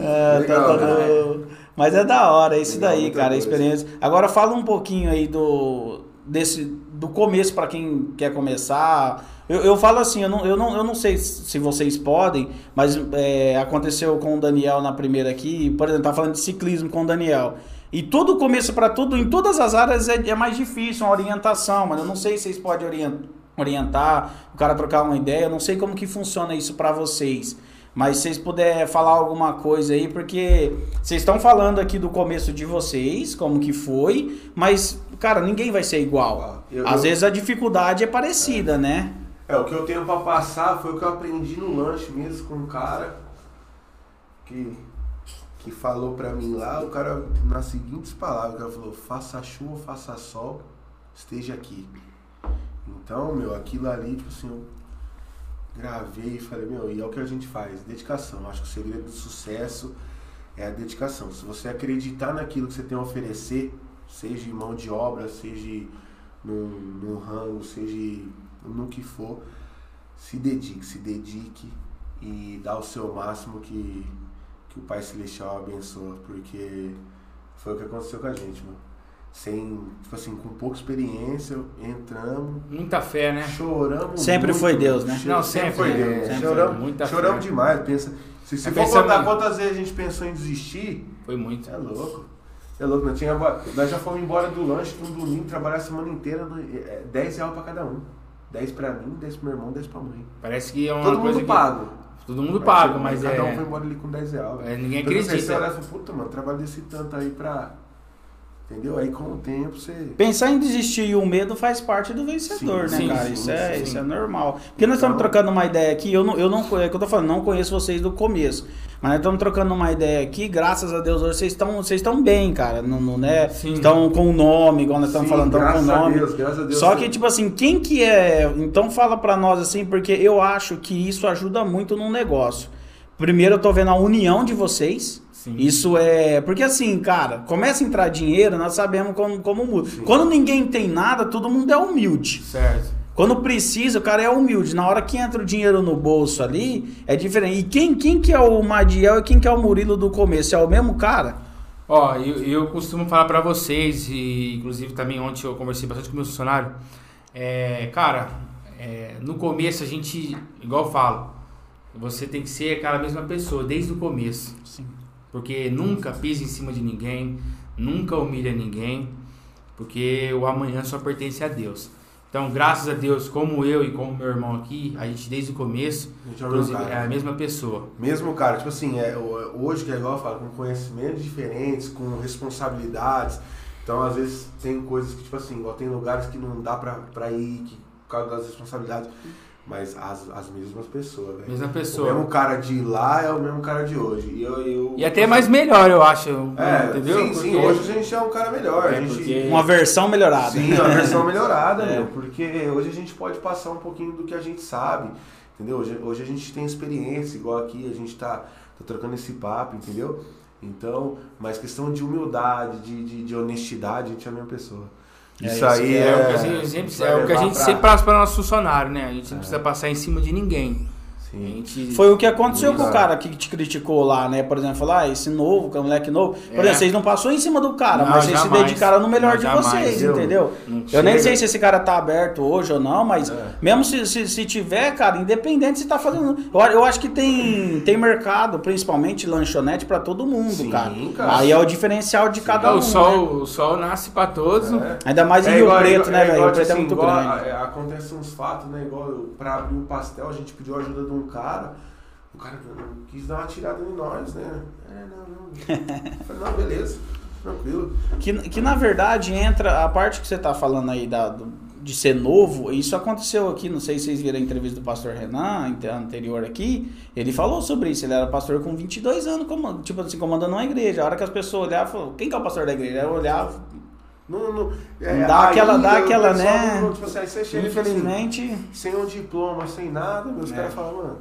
É, Legal, tá todo- Mas é da hora, é isso Legal, daí, cara, a coisa. experiência. Agora fala um pouquinho aí do desse do começo pra quem quer começar. Eu, eu falo assim, eu não, eu, não, eu não sei se vocês podem, mas é, aconteceu com o Daniel na primeira aqui, por exemplo, tá falando de ciclismo com o Daniel. E todo começo pra tudo, em todas as áreas é, é mais difícil, uma orientação, mas eu não sei se vocês podem orien- orientar, o cara trocar uma ideia, eu não sei como que funciona isso pra vocês. Mas se vocês puderem falar alguma coisa aí, porque vocês estão falando aqui do começo de vocês, como que foi, mas, cara, ninguém vai ser igual. Eu- Às eu- vezes a dificuldade é parecida, né? É, o que eu tenho pra passar foi o que eu aprendi no lanche mesmo com um cara que, que falou pra mim lá, o cara, nas seguintes palavras, o cara falou, faça chuva, faça sol, esteja aqui. Então, meu, aquilo ali, tipo assim, eu gravei e falei, meu, e é o que a gente faz, dedicação. Acho que o segredo do sucesso é a dedicação. Se você acreditar naquilo que você tem a oferecer, seja em mão de obra, seja num, num ramo, seja no que for, se dedique, se dedique e dá o seu máximo que, que o Pai Celestial abençoa, porque foi o que aconteceu com a gente, mano. Sem, tipo assim, com pouca experiência, entramos, Muita fé, né? choramos. Sempre muito, foi Deus, né? Não, sempre, sempre, foi? Deus. Sempre choramos foi muita choramos fé. demais. Pensa, se se É for contar quantas vezes a gente pensou em desistir, Foi muito. é louco. É louco, nós, tinha, nós já fomos embora do lanche no domingo, trabalhar a semana inteira, no- é, 10 reais pra cada um. 10 pra mim, 10 pro meu irmão, 10 pra mãe. Parece que é uma Todo coisa mundo que- pago. Todo mundo paga, mas cada um foi é. embora ali com 10 reais. é, ninguém Então, você acredita. olha e fala, puta, mano, trabalho desse tanto aí pra. Entendeu? Aí com o tempo você. Pensar em desistir e o medo faz parte do vencedor, Sim, né, sim, cara? sim, isso, é, isso é normal. Porque nós estamos Então- trocando uma ideia aqui, eu não, eu não conheço, é que eu tô falando, não conheço vocês do começo. Mas nós estamos trocando uma ideia aqui, graças a Deus, hoje vocês estão vocês estão bem, cara. Não, não, né? Sim. Estão com o nome, igual nós estamos falando, estão com o graças a nome. Deus, graças a Deus. Só que, tipo assim, quem que é. Então fala pra nós assim, porque eu acho que isso ajuda muito no negócio. Primeiro eu tô vendo a união de vocês. Sim. Isso é. Porque assim, cara, começa a entrar dinheiro, nós sabemos como, como muda. Quando ninguém tem nada, todo mundo é humilde. Certo. Quando precisa, o cara é humilde. Na hora que entra o dinheiro no bolso ali, é diferente. E quem, quem que é o Madiel e quem que é o Murilo do começo? É o mesmo cara? Ó, eu, eu costumo falar pra vocês, e inclusive também ontem eu conversei bastante com o meu funcionário. É, cara, é, no começo a gente, igual eu falo, você tem que ser aquela mesma pessoa desde o começo. Sim. Porque nunca pisa em cima de ninguém, nunca humilha ninguém, porque o amanhã só pertence a Deus. Então, graças a Deus, como eu e como meu irmão aqui, a gente desde o começo, é é a mesma pessoa. Mesmo, cara, tipo assim, é, hoje que é igual eu falo, com conhecimentos diferentes, com responsabilidades. Então, às vezes, tem coisas que, tipo assim, igual tem lugares que não dá pra, pra ir que, por causa das responsabilidades. Mas as, as mesmas pessoas, velho. Mesma O pessoa. mesmo cara de lá é o mesmo cara de hoje. E, eu, eu, E até mais melhor, eu acho. É, entendeu? sim, sim. Porque- Hoje a gente é um cara melhor. a É, gente, porque- Uma versão melhorada. Sim, uma versão melhorada, É. meu. Porque hoje a gente pode passar um pouquinho do que a gente sabe, entendeu? Hoje, hoje a gente tem experiência, igual aqui, a gente tá, tá trocando esse papo, entendeu? Então, mas questão de humildade, de, de, de honestidade, a gente é a mesma pessoa. É Isso aí é, É, o que a gente, sempre, é o passa para nosso funcionário, né? A gente não precisa passar em cima de ninguém. Sim. gente... Foi o que aconteceu com o cara que te criticou lá, né? Por exemplo, falar, ah, esse novo, que é um moleque novo. Por É. exemplo, vocês não passou em cima do cara, Não, mas vocês se dedicaram no melhor Não, de jamais. vocês, Eu- entendeu? Eu nem sei se esse cara tá aberto hoje ou não, mas É. mesmo se, se, se tiver, cara, independente se tá fazendo. Eu, eu acho que tem, tem mercado, principalmente lanchonete, pra todo mundo, Sim, cara. cara. Aí é o diferencial de cada Então, um. o, sol, né? o sol nasce para todos. É. Ainda mais em É Rio igual- Preto, né, velho? igual, Rio Preto é assim, muito igual, grande. é, Acontece uns fatos, né? Igual pra abrir o pastel, a gente pediu a ajuda de um cara. O cara quis dar uma tirada em nós, né? É, não, não. Eu falei, não, beleza, tranquilo. Que, que na verdade entra a parte que você tá falando aí da, do- de ser novo. Isso aconteceu aqui, não sei se vocês viram a entrevista do pastor Renan ante- anterior aqui. Ele falou sobre isso. Ele era pastor com 22 anos, como, tipo assim, comandando uma igreja. A hora que as pessoas olhavam, quem que é o pastor da igreja? Eu olhava, Não, não, Dá aquela- dá aquela, pessoal né? tipo assim, assim, infelizmente. sem um diploma, sem nada, meus É. caras falam, mano,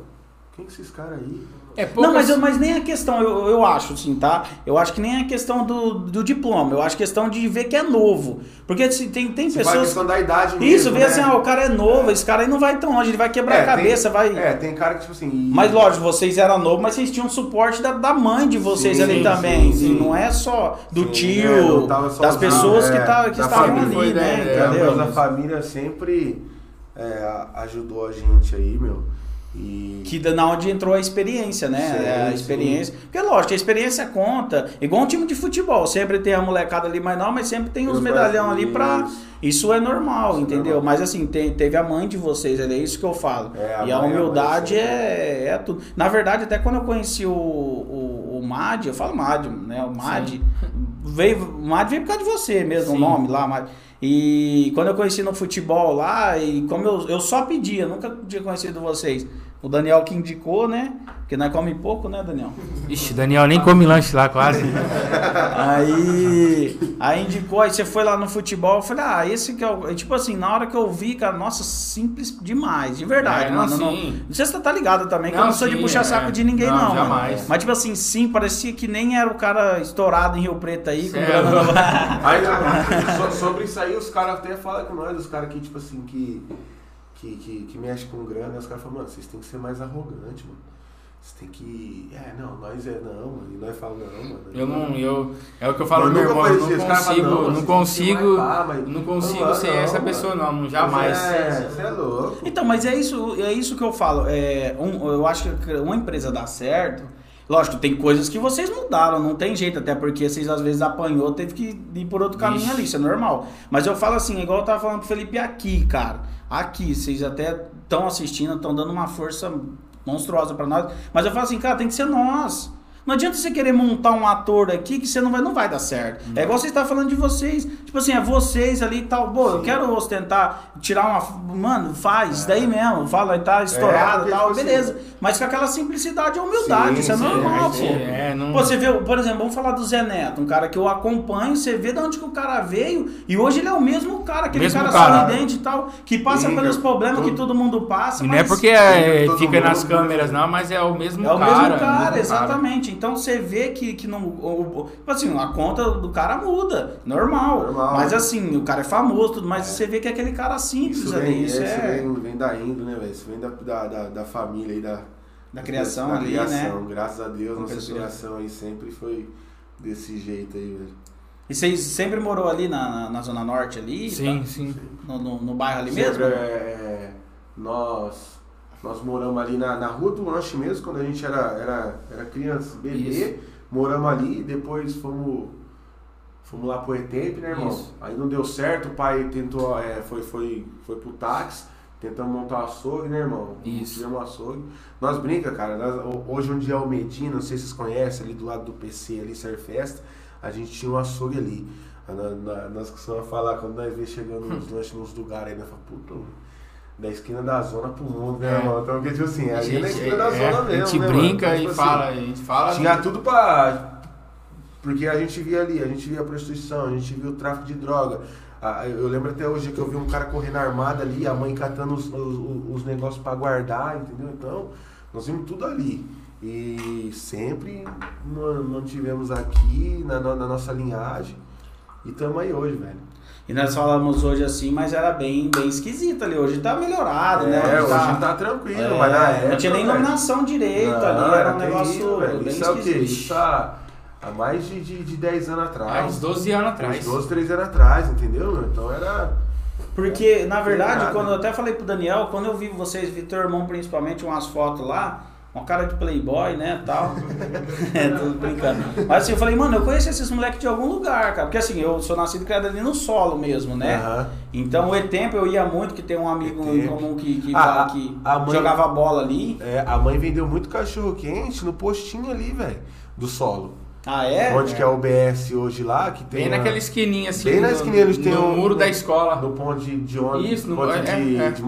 quem que esses caras aí? É Não, poucas- mas, eu- mas nem a questão, eu, eu acho, assim, tá? Eu acho que nem a questão do, do diploma. Eu acho questão de ver que é novo. Porque se tem, tem Você vai pessoas. questão da idade mesmo, Isso, vê né? assim, ah, o cara é novo, esse cara aí não vai tão longe, ele vai quebrar É, a cabeça, tem, vai. É, tem cara que, tipo assim... e- Mas lógico, vocês eram novos, mas vocês tinham suporte da, da mãe de vocês Sim, ali sim, também. sim, sim. Não é só do Sim, tio, é, não tava das sozinho, pessoas que, é, tá, que da estavam ali, foi, né? né, É, Entendeu? mas a família sempre é, ajudou a gente aí, meu. E... Que na onde entrou a experiência, né? Sim, É, a sim. experiência. Porque lógico, a experiência conta. Igual um time de futebol. Sempre tem a molecada ali mais não, mas sempre tem os Os medalhão ali pra. Isso é normal, Isso é entendeu? normal. Mas assim, te- teve a mãe de vocês, é isso que eu falo. É, a e a humildade é, é tudo. Na verdade, até quando eu conheci o, o, o Mad, eu falo Mad, né? O Mad veio. O Mad veio por causa de você mesmo, Sim. o nome lá, Mad. E quando eu conheci no futebol lá, e como eu, eu só pedia, nunca tinha conhecido vocês. O Daniel que indicou, né? Porque nós come pouco, né, Daniel? Ixi, Daniel nem come lanche lá quase. Aí, aí indicou, aí você foi lá no futebol, eu falei, ah, esse que é o. Tipo assim, na hora que eu vi, cara, nossa, simples demais, de verdade, É, não, mano. Não, sim. não sei se você tá ligado também, que eu Não, não sou de sim, puxar é. saco de ninguém, Não, não. mano. jamais. Mas, tipo assim, sim, parecia que nem era o cara estourado em Rio Preto aí, com é grana no- Aí, so- sobre isso aí, os caras até falam com nós, os caras que, tipo assim, que, que, que, que mexem com grana, os caras falam, mano, vocês têm que ser mais arrogantes, mano. Vocês têm que. É, não, nós é não, mano. E nós falamos, não, mano. Eu não, eu, é o que eu falo Eu pro meu irmão, não os caras falam, consigo, não, não consigo, pá, mas- não consigo Não, ser não, essa mano. pessoa não, não, jamais. É, você é louco. Então, mas é isso, é isso que eu falo. É, um- eu acho que uma empresa dá certo. Lógico, tem coisas que vocês mudaram, não tem jeito, até porque vocês às vezes apanhou, teve que ir por outro caminho Ixi. ali, isso é normal. Mas eu falo assim, igual eu tava falando pro Felipe aqui, cara. Aqui, vocês até estão assistindo, estão dando uma força monstruosa pra nós. Mas eu falo assim, cara, tem que ser nós. Não adianta você querer montar um ator aqui que você não vai, não vai dar certo. É igual você está falando de vocês. Tipo assim, é vocês ali e tal. Pô, eu quero ostentar, tirar uma. Mano, faz, isso daí mesmo. Fala, tá estourado porque, e tal, tipo beleza. Mas com aquela simplicidade e humildade, Sim, isso é normal, é, pô. É, não... Pô, você vê, por exemplo, vamos falar do Zé Neto, um cara que eu acompanho, você vê de onde que o cara veio, e hoje ele é o mesmo cara, aquele Mesmo cara, cara. sorridente e tal, que passa pelos problemas que todo- todo mundo passa, E mas não é porque é, todo fica nas câmeras, não, mas é o mesmo é o cara. mesmo é cara, mesmo exatamente. Então você vê que, que não. o- o- tipo assim, a conta do cara muda, normal. Normal. Mas assim, o cara é famoso, tudo, mas É. você vê que é aquele cara simples Isso ali. vem, Isso isso é. vem, vem da índole, né, velho? Isso vem da, da, da, da família aí, da, Da criação da ali, criação. né? Graças a Deus, Com nossa criação aí sempre foi desse jeito aí, velho. E vocês sempre morou ali na, na, na Zona Norte ali? Sim, tá? sim. No, no, no bairro ali Sempre, mesmo? é, nós, nós moramos ali na, na rua do lanche mesmo, quando a gente era, era, era criança, bebê. Isso. Moramos ali, depois fomos, fomos lá pro ETEP, né, irmão? Isso. Aí não deu certo, o pai tentou, é, foi, foi, foi pro táxi, tentamos montar um açougue, né, irmão? Isso. Tivemos um açougue. Nós brinca, cara, nós- ho- hoje onde é o Medina, não sei se vocês conhecem, ali do lado do PC, ali, Surfesta, a gente tinha um açougue ali. Na- na- nós costumamos falar, quando nós vemos chegando nos lanches nos lugares aí, nós falamos, puta, da esquina da zona pro mundo, né, É. irmão? Então, porque, tipo assim, A ali é na gente, esquina da é, zona a mesmo, gente né, brinca Então, e tipo assim, fala, a gente fala. tinha tudo pra. Porque a gente via ali, a gente via a prostituição, a gente via o tráfico de droga. Eu lembro até hoje que eu vi um cara correndo armado ali, a mãe catando os, os, os negócios pra guardar, entendeu? Então, nós vimos tudo ali. E sempre man- mantivemos aqui na, na nossa linhagem. E estamos aí hoje, velho. E nós falamos hoje assim, mas era bem, bem esquisito ali. Hoje tá melhorado, né? É, hoje tá, tá tranquilo, é, mas na época. não tinha nem iluminação direita não, ali, era um terrível, negócio velho. bem Isso é o quê? esquisito. Isso há, há mais de, de, de 10 anos Há atrás. uns 12 anos atrás. Uns 12, 13 anos atrás, entendeu? Então era. Porque, na verdade, quando eu até falei pro Daniel, quando eu vi vocês, vi teu irmão principalmente, umas fotos lá, uma cara de playboy, né, tal. é, tô brincando. Mas assim, eu falei, mano, eu conheço esses moleques de algum lugar, cara. Porque assim, eu sou nascido e criado ali no solo mesmo, né? Aham. Então o E-Tempo eu ia muito, que tem um amigo em comum que, que Ah, a- que a mãe- jogava bola ali. É, a mãe vendeu muito cachorro quente no postinho ali, velho, do solo. Ah, é? Onde que é o OBS hoje lá, que tem. Bem naquela esquininha assim. Bem na esquininha, eles têm um- muro da escola. No ponto de, de ônibus, Isso, no- ponto é, de, é. de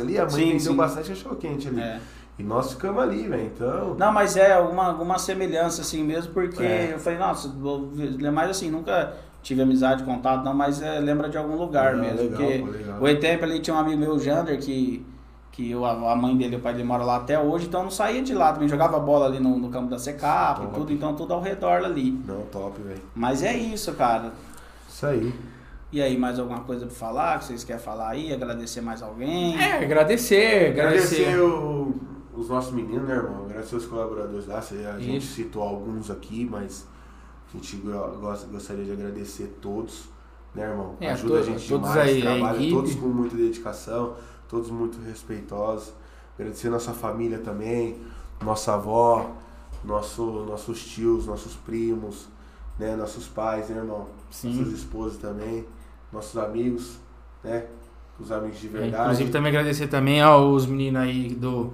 ali, a mãe Sim, vendeu sim. bastante cachorro quente ali. É. E nós ficamos ali, velho. Então. Não, mas é alguma, alguma semelhança assim mesmo, porque É. eu falei, nossa, ver- mas assim, nunca tive amizade, contato, não, mas é, lembra de algum lugar Não, mesmo. legal, porque pô, legal. o E-Tempo ali tinha um amigo meu, o Jander, que, que eu, a mãe dele, o pai dele mora lá até hoje, então eu não saía de lá também, jogava bola ali no, no campo da Secap e Top. tudo, então tudo ao redor ali. Não, top, velho. Mas é isso, cara. Isso aí. E aí, mais alguma coisa pra falar, que vocês querem falar aí? Agradecer mais alguém? É, agradecer, Agradecer agradecer. o- os nossos meninos, né, irmão? Agradecer os colaboradores lá. A gente Isso. citou alguns aqui, mas a gente go- gosta- gostaria de agradecer todos, né, irmão? É, Ajuda a gente todos demais, aí, trabalha todos com muita dedicação, todos muito respeitosos. Agradecer nossa família também, nossa avó, nosso, nossos tios, nossos primos, né, nossos pais, né, irmão? Sim. Nossas esposas também, nossos amigos, né? Os amigos de É, verdade. Inclusive também agradecer também aos meninos aí do,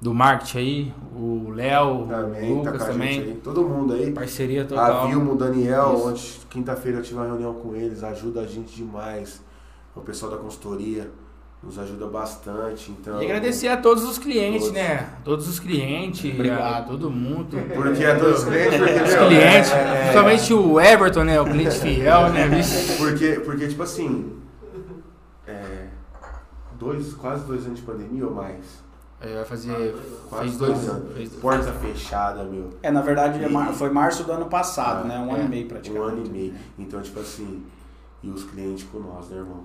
do marketing aí, o Léo, Também, o tá Lucas com a também. gente aí. Todo mundo aí. Parceria A total. Vilmo, o Daniel, ontem, quinta-feira eu tive uma reunião com eles, ajuda a gente demais. O pessoal da consultoria nos ajuda bastante. Então, E agradecer a todos os clientes, Todos. né? Todos os clientes, Obrigado. a todo mundo. Porque a todos os clientes, porque, Os clientes, é- é- principalmente o Everton, né? O cliente fiel, né? Porque, porque tipo assim, é, dois, quase dois anos de pandemia ou mais. É, Vai fazer. Quase fez dois dois anos. fez- Porta fechada, meu. É, na verdade, é E- foi março do ano passado, Ah, né? Um é. ano e meio praticamente. Um ano e meio. Então, tipo assim, e os clientes com nós, né, irmão?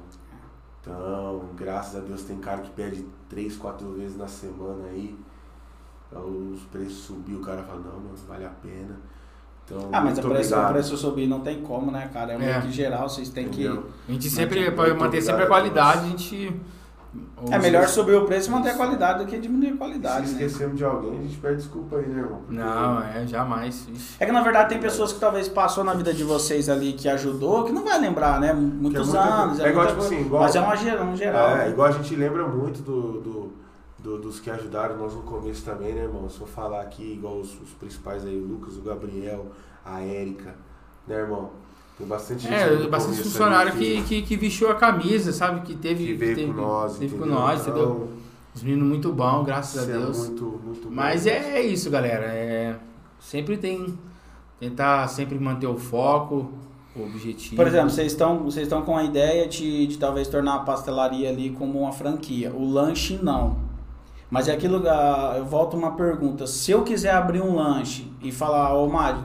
Então, graças a Deus tem cara que pede três, quatro vezes na semana aí. Então, os preços subiu, o cara fala, não, mano, vale a pena. Então, Ah, mas o preço, o preço subir não tem como, né, cara? É meio É. que geral, vocês têm que. Entendeu? A gente sempre, Muito para manter sempre a qualidade, a gente. É melhor subir o preço e manter a qualidade do que diminuir a qualidade, Se né? esquecemos de alguém, a gente pede desculpa aí, né, irmão? Porque- Não, é, jamais. É que na verdade tem pessoas que talvez passou na vida de vocês ali que ajudou, que não vai lembrar, né? Muitos Que é muita- anos. é igual, muita tipo coisa. assim, igual- Mas é uma geral, um geral. É, igual a gente lembra muito do, do- do- dos que ajudaram nós no começo também, né, irmão? Se eu falar aqui, igual os, os principais aí, o Lucas, o Gabriel, a Érica, né, irmão? Tem bastante gente aí É, no bastante funcionário que, que, que vestiu a camisa, sabe? Que teve. que veio teve, com nós, teve com entendeu? nós, entendeu? Então, Os meninos muito bons, graças a é Deus. muito, muito bom. Mas é isso, galera. É, sempre tem. Tentar sempre manter o foco, o objetivo. Por exemplo, vocês estão vocês estão com a ideia de, de talvez tornar a pastelaria ali como uma franquia. O lanche não. Mas é aquilo, ah, eu volto uma pergunta. Se eu quiser abrir um lanche e falar, ô Mário,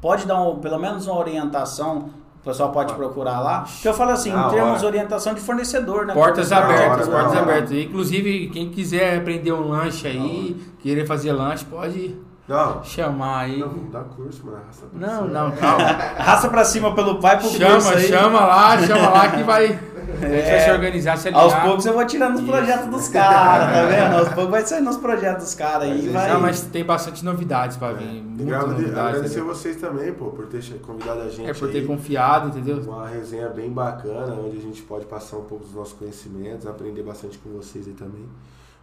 pode dar um- pelo menos uma orientação, pessoal pode procurar lá. Que eu falo assim, Na em termos hora. de orientação de fornecedor, né? Portas abertas, hora, portas abertas. Inclusive, quem quiser aprender um lanche aí, querer fazer lanche, pode Não, chamar aí. não, vamos dar curso, mano. arrasta pra Não, cima. não, calma. Raça pra cima pelo pai pro curso Chama, chama lá, chama lá que vai. A gente vai É. se organizar, se Aos poucos eu vou tirando os Isso. projetos dos caras, tá vendo? Aos poucos vai saindo os projetos dos caras aí. Mas Vai... Não, mas tem bastante novidades pra vir. Novidade. agradecer vocês também, pô, por ter convidado a gente. É por ter aí. confiado, entendeu? Uma resenha bem bacana, onde a gente pode passar um pouco dos nossos conhecimentos, aprender bastante com vocês aí também.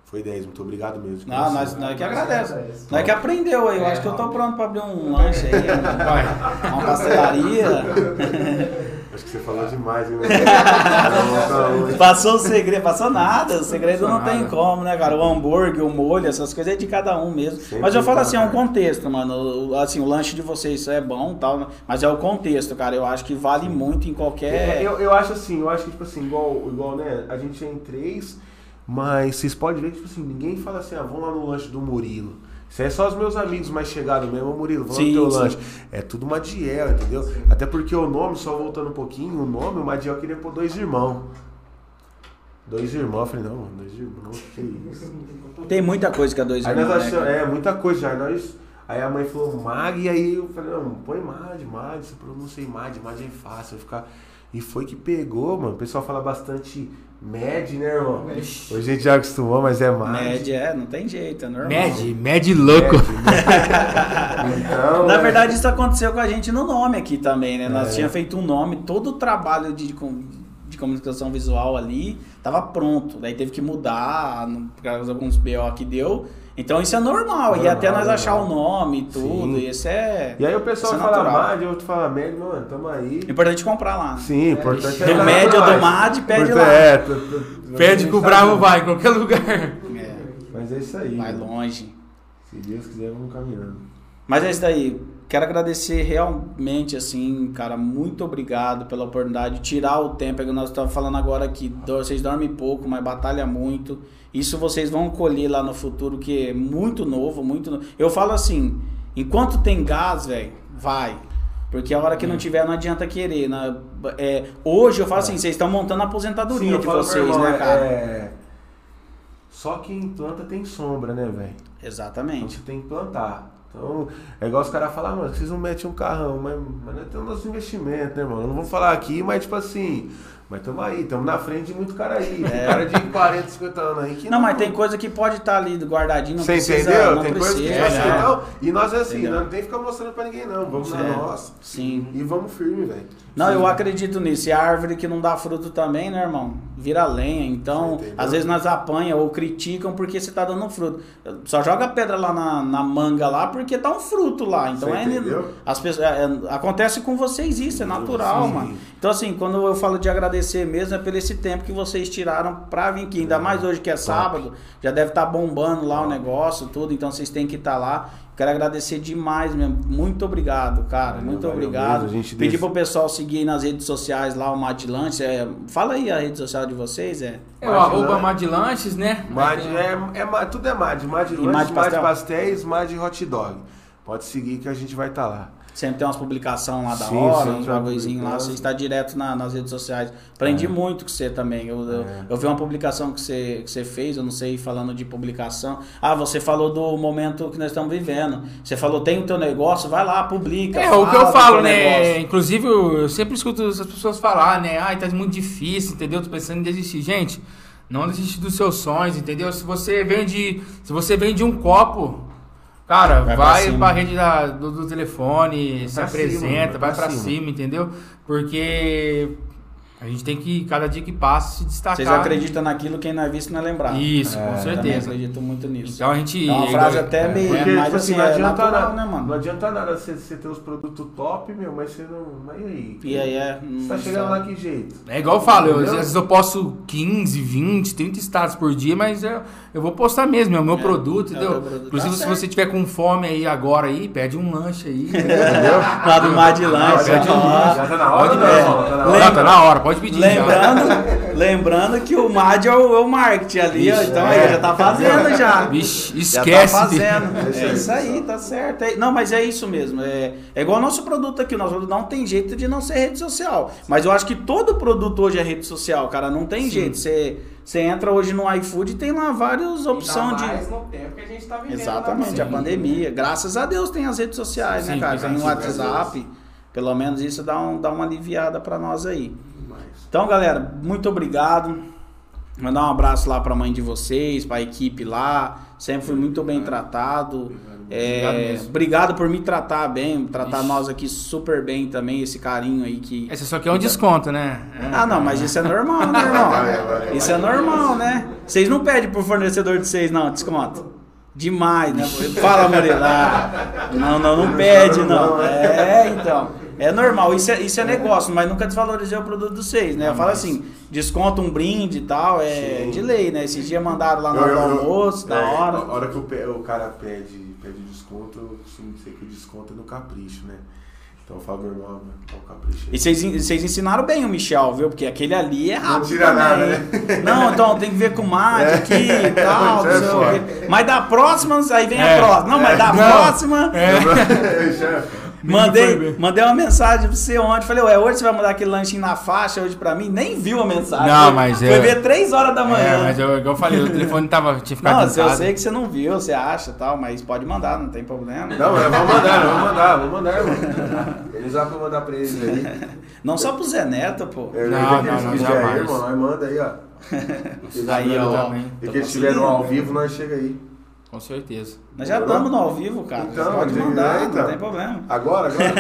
Foi 10, muito obrigado mesmo. Não, nós, nós que agradece. Nós que aprendeu aí. Eu acho que eu tô pronto pra abrir um lanche aí, um- Vai. uma pastelaria. Acho que você falou demais, hein, né? Passou o segredo, passou nada. O segredo Passou não tem nada. como, né, cara? O hambúrguer, o molho, essas coisas é de cada um mesmo. Sempre Mas eu falo cada assim, é um um. contexto, mano. Assim, o lanche de vocês é bom tal, mas é o contexto, cara. Eu acho que vale muito em qualquer. eu, eu acho assim, eu acho que, tipo assim, igual, igual, né, a gente é em três, mas vocês podem ver que, tipo assim, ninguém fala assim, ah, vamos lá no lanche do Murilo. Isso aí é só os meus amigos mais chegados mesmo, Ô, Murilo, vamos Sim, teu sim. lanche. É tudo Madiel, entendeu? Até porque o nome, só voltando um pouquinho, o nome, o Madiel queria pôr dois irmãos. Dois irmãos, eu falei, não, mano, dois irmãos, que isso? Tem muita coisa que a dois Aí irmãos, nós né, achamos, cara? é, muita coisa já. Nós, aí a mãe falou Mag, e aí eu falei, não, põe Mad, Mad, você pronuncia Mad, Mad é fácil, vai ficar. E foi que pegou, mano. O pessoal fala bastante Mad, né, irmão? Ixi. Hoje a gente já acostumou, mas é Mad. Média, é, não tem jeito, é normal. Med, med louco. Então, Na é, verdade, isso aconteceu com a gente no nome aqui também, né? Nós É. tínhamos feito um nome, todo o trabalho de, de comunicação visual ali tava pronto. Daí teve que mudar, por causa de alguns BO que deu. Então isso é normal. e até nós achar o nome e tudo. Sim. E isso é. E aí o pessoal é fala. Mad, outro fala Mad, mano, tamo aí. Importante comprar lá. né? Sim, importante Do dar médio pra ou do. MAD, pede lá. É, t- t- Pede que o bravo vai, em qualquer lugar. É, Mas é isso aí. vai mano. longe. Se Deus quiser, vamos caminhando. Mas é isso daí. Quero agradecer realmente, assim, cara, muito obrigado pela oportunidade de tirar o tempo. É que nós estamos falando agora que do- vocês dormem pouco, mas batalha muito. Isso vocês vão colher lá no futuro, que é muito novo, muito novo. Eu falo assim, enquanto tem gás, velho, vai. Porque a hora que não tiver, não adianta querer. né? É, hoje eu falo assim, vocês estão montando a aposentadoria eu de vocês, irmão, né, cara? É... Só quem planta tem sombra, né, velho? Então Exatamente. você tem que plantar. Então, é igual os caras falam, ah, mano, vocês não metem um carrão, mas, mas nós temos nosso investimento, né, irmão? Eu não vou falar aqui, mas tipo assim, mas tamo aí, tamo na frente de muito cara aí. Tem cara de 40, 50 anos aí que Não, mas tem coisa que pode estar ali guardadinho, não Você precisa, entendeu? não tem coisa que precisa, tipo assim, né? então, E nós é assim, Entendeu? não tem que ficar mostrando pra ninguém, não. Vamos na É. nossa. Sim. E vamos firme, velho. Não, eu Sim. acredito nisso. E a árvore que não dá fruto também, né, irmão? Vira lenha. Então, às vezes nós apanha ou criticam porque você tá dando fruto. Só joga pedra lá na, na manga lá porque tá um fruto lá. Então Você é, entendeu? as pessoas, é, é, acontece com vocês isso, é natural, Sim. mano. Então assim, quando eu falo de agradecer mesmo é pelo esse tempo que vocês tiraram pra vir aqui. Ainda mais hoje que é sábado, já deve estar bombando lá o negócio, tudo, então vocês têm que estar lá. Quero agradecer demais mesmo. Muito obrigado, cara. Muito valeu obrigado. mesmo, a gente Pedir desse- pro pessoal seguir aí nas redes sociais lá o Madlantes. É, fala aí a rede social de vocês, é. É o arroba Madlanches, né? Mad é, é, tudo é Mad. Mad E lanches, Mad Mad pastel? pastéis, Mad hot dog. Pode seguir que a gente vai estar lá. Sempre tem umas publicações lá da Sim, hora, sempre uns bagulhozinhos lá. publicação. Você está direto na- nas redes sociais. Aprendi É. muito com você também. Eu, eu, É. eu vi uma publicação que você, que você fez, eu não sei, falando de publicação. Ah, você falou do momento que nós estamos vivendo. Você falou, tem o teu negócio, vai lá, publica. É, o que eu falo, né? negócio. Inclusive, eu eu sempre escuto as pessoas falar, né? Ai, tá muito difícil, entendeu? Tô pensando em desistir. Gente, não desiste dos seus sonhos, entendeu? Se você vende, se você vende um copo, cara, Vai vai, pra pra rede da- do, do telefone, se Pra cima, apresenta, vai vai pra pra cima. cima, entendeu? Porque a gente tem que, cada dia que passa, se destacar. Vocês acreditam naquilo, quem não é visto não é lembrado. Isso, É, com certeza. acredito muito nisso. Então a gente. É uma frase até é, meio- Porque, mas tipo assim, assim, não é adianta natural, nada, né, mano? Não adianta nada você, você ter os produtos top, meu, mas você não. Mas e aí? E aí é. Você tá hum, chegando lá que jeito? É igual eu falo, eu, às vezes eu posto 15, 20, 30 status por dia, mas eu, eu vou postar mesmo, é o meu É, produto, é entendeu? teu produto. Inclusive, Tá se certo. você tiver com fome aí agora aí, pede um lanche aí. Entendeu? Lá do Mar de Lanche. pede um ó. Já tá na hora, Pode né? Tá na hora. Pode pedir. já. Lembrando, Lembrando que o MAD é o, é o marketing ali, ó, Vixe, então é. aí já tá fazendo já. Vixe, Já esquece. tá fazendo. É isso É aí, isso aí, tá certo. É- Não, mas é isso mesmo. É, é igual o nosso produto aqui. O nosso produto não tem jeito de não ser rede social. Mas eu acho que todo produto hoje é rede social, cara. Não tem jeito. Você, você entra hoje no iFood e tem lá várias opções de. Mais no tempo que a gente tá vivendo. Exatamente, né? a pandemia. Graças a Deus tem as redes sociais, né, Sim, cara? graças Tem o WhatsApp. Pelo menos isso dá, um, dá uma aliviada pra nós aí. Mas, Então, galera, muito obrigado. Mandar um abraço lá pra mãe de vocês, pra equipe lá. Sempre fui muito bem tratado. É, Obrigado por me tratar bem, tratar Ixi. nós aqui super bem também, esse carinho aí que. Esse só quer um desconto, né? Ah, não, mas isso é normal, né, irmão? Isso é normal, né? Vocês não pedem pro fornecedor de vocês, não, desconto. Demais, né? Fala, Murilo. Não, não, não pede, não. É, então. É normal, isso é, isso é negócio, mas nunca desvalorizei o produto de vocês, né? Eu falo assim, desconta um brinde e tal, é Sim. de lei, né? Esses dias mandaram lá no Eu- eu- almoço, da é, hora. A hora que o, o cara pede, pede desconto, eu costumo dizer que o desconto é no capricho, né? Então meu irmão, dá um capricho. E vocês, ensinaram bem o Michel, viu? Porque aquele ali é rápido. tira também. nada, né? Não, então tem que ver com o mate aqui e tal. É não sei o foda. quê. Mas da próxima, aí vem a É. próxima. Não, mas da Não. próxima. Já- Mandei, mandei uma mensagem pra você ontem. Falei, ué, hoje você vai mandar aquele lanchinho na faixa hoje pra mim? Nem viu a mensagem. Não, mas Foi eu- ver 3 horas da É, manhã. mas eu, igual eu falei, o telefone tava, tinha ficado Não, em eu sei que você não viu, você acha e tal, mas pode mandar, não tem problema. Não, mas vamos mandar, vamos mandar, vamos mandar, irmão. Eles vão pra mandar pra eles aí. Não só pro Zé Neto, pô. É, Não, não, não, quiserem, jamais. irmão, nós manda aí, ó. Eles Aí, ó. E que eles estiverem ao vivo, nós chega aí. Com certeza. Nós já estamos no ao vivo, cara. Então, pode mandar, é, então. não tem problema. Agora, agora?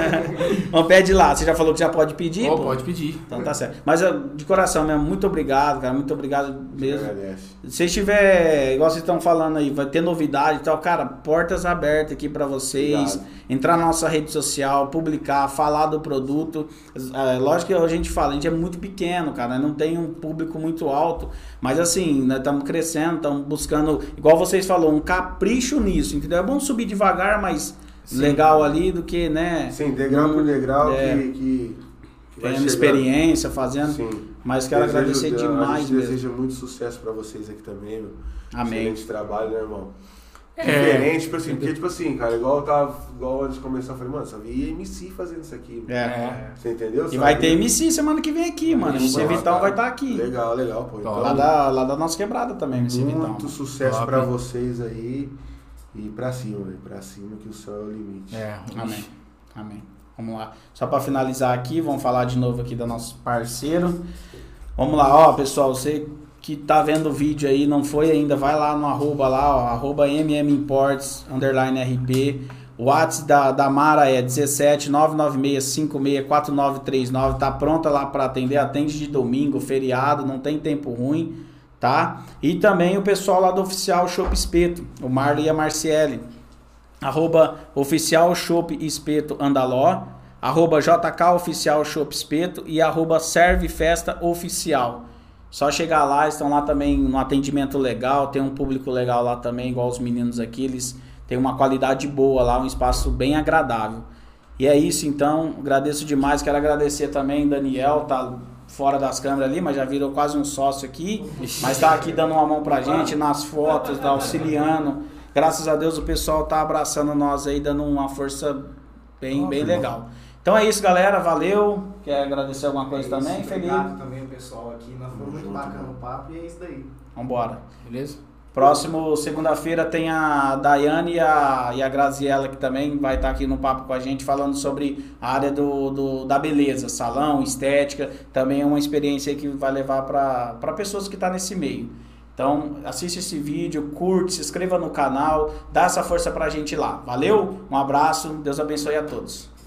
Vamos pede lá. Você já falou que já pode pedir? Pô? pode pedir. Então tá certo. Mas de coração mesmo, muito obrigado, cara. Muito obrigado mesmo. Agradece. Se tiver, igual vocês estão falando aí, vai ter novidade e tal, cara, portas abertas aqui pra vocês. Obrigado. Entrar na nossa rede social, publicar, falar do produto. É, lógico que a gente fala, a gente é muito pequeno, cara, não tem um público muito alto. Mas assim, nós estamos crescendo, estamos buscando, igual vocês falaram, um capricho nisso, entendeu? É bom subir devagar, mas Sim. legal ali do que, né? Sim, degrau por degrau É. que, que, Tendo experiência, fazendo. Sim. Mas quero Desejo- agradecer demais deseja muito sucesso pra vocês aqui também, meu. Amém. Excelente trabalho, né, irmão? É. Diferente, tipo assim, porque, tipo assim, cara, igual eu tava, igual antes de começar, eu falei, mano, só vi MC fazendo isso aqui. É. É. Você entendeu? E Só vai ter MC semana que vem aqui, mano. MC Vitão cara. vai estar aqui. Legal, legal, pô. Então, Lá da, lá da nossa quebrada também, MC Vitão. muito sucesso Top. pra vocês aí. E pra cima, velho. Pra cima que o céu é o limite. É. Amém. Amém. Vamos lá. Só pra finalizar aqui, vamos falar de novo aqui do nosso parceiro. Vamos lá, ó, pessoal, você que tá vendo o vídeo aí, não foi ainda, vai lá no arroba lá, ó, arroba mmimports, underline RP. O WhatsApp da, da Mara é 17 996 56 4939. Tá pronta lá para atender. Atende de domingo, feriado, não tem tempo ruim, tá? E também o pessoal lá do Oficial Shop Espeto, o Marley e a Marciele. Arroba Oficial Shop Espeto Andaló. Arroba JK Oficial Shop Espeto. E arroba Serve Festa Oficial. Só chegar lá, estão lá também no atendimento legal, tem um público legal lá também, igual os meninos aqui, eles têm uma qualidade boa lá, um espaço bem agradável. E é isso então, agradeço demais, quero agradecer também Daniel, tá fora das câmeras ali, mas já virou quase um sócio aqui, mas tá aqui dando uma mão pra gente nas fotos, tá auxiliando. Graças a Deus o pessoal tá abraçando nós aí, dando uma força bem, bem legal. Então é isso, galera, valeu. Quer agradecer alguma coisa É também, isso, Felipe? Obrigado também o pessoal aqui. Nós foi muito bacana o papo e é isso daí. Vambora. Beleza? Próximo, segunda-feira, tem a Daiane e a, e a Graziella, que também vai estar aqui no papo com a gente, falando sobre a área do, do- da beleza, salão, estética. Também é uma experiência que vai levar para pessoas que estão nesse meio. Então, assiste esse vídeo, curte, se inscreva no canal, dá essa força pra gente lá. Valeu? Um abraço, Deus abençoe a todos.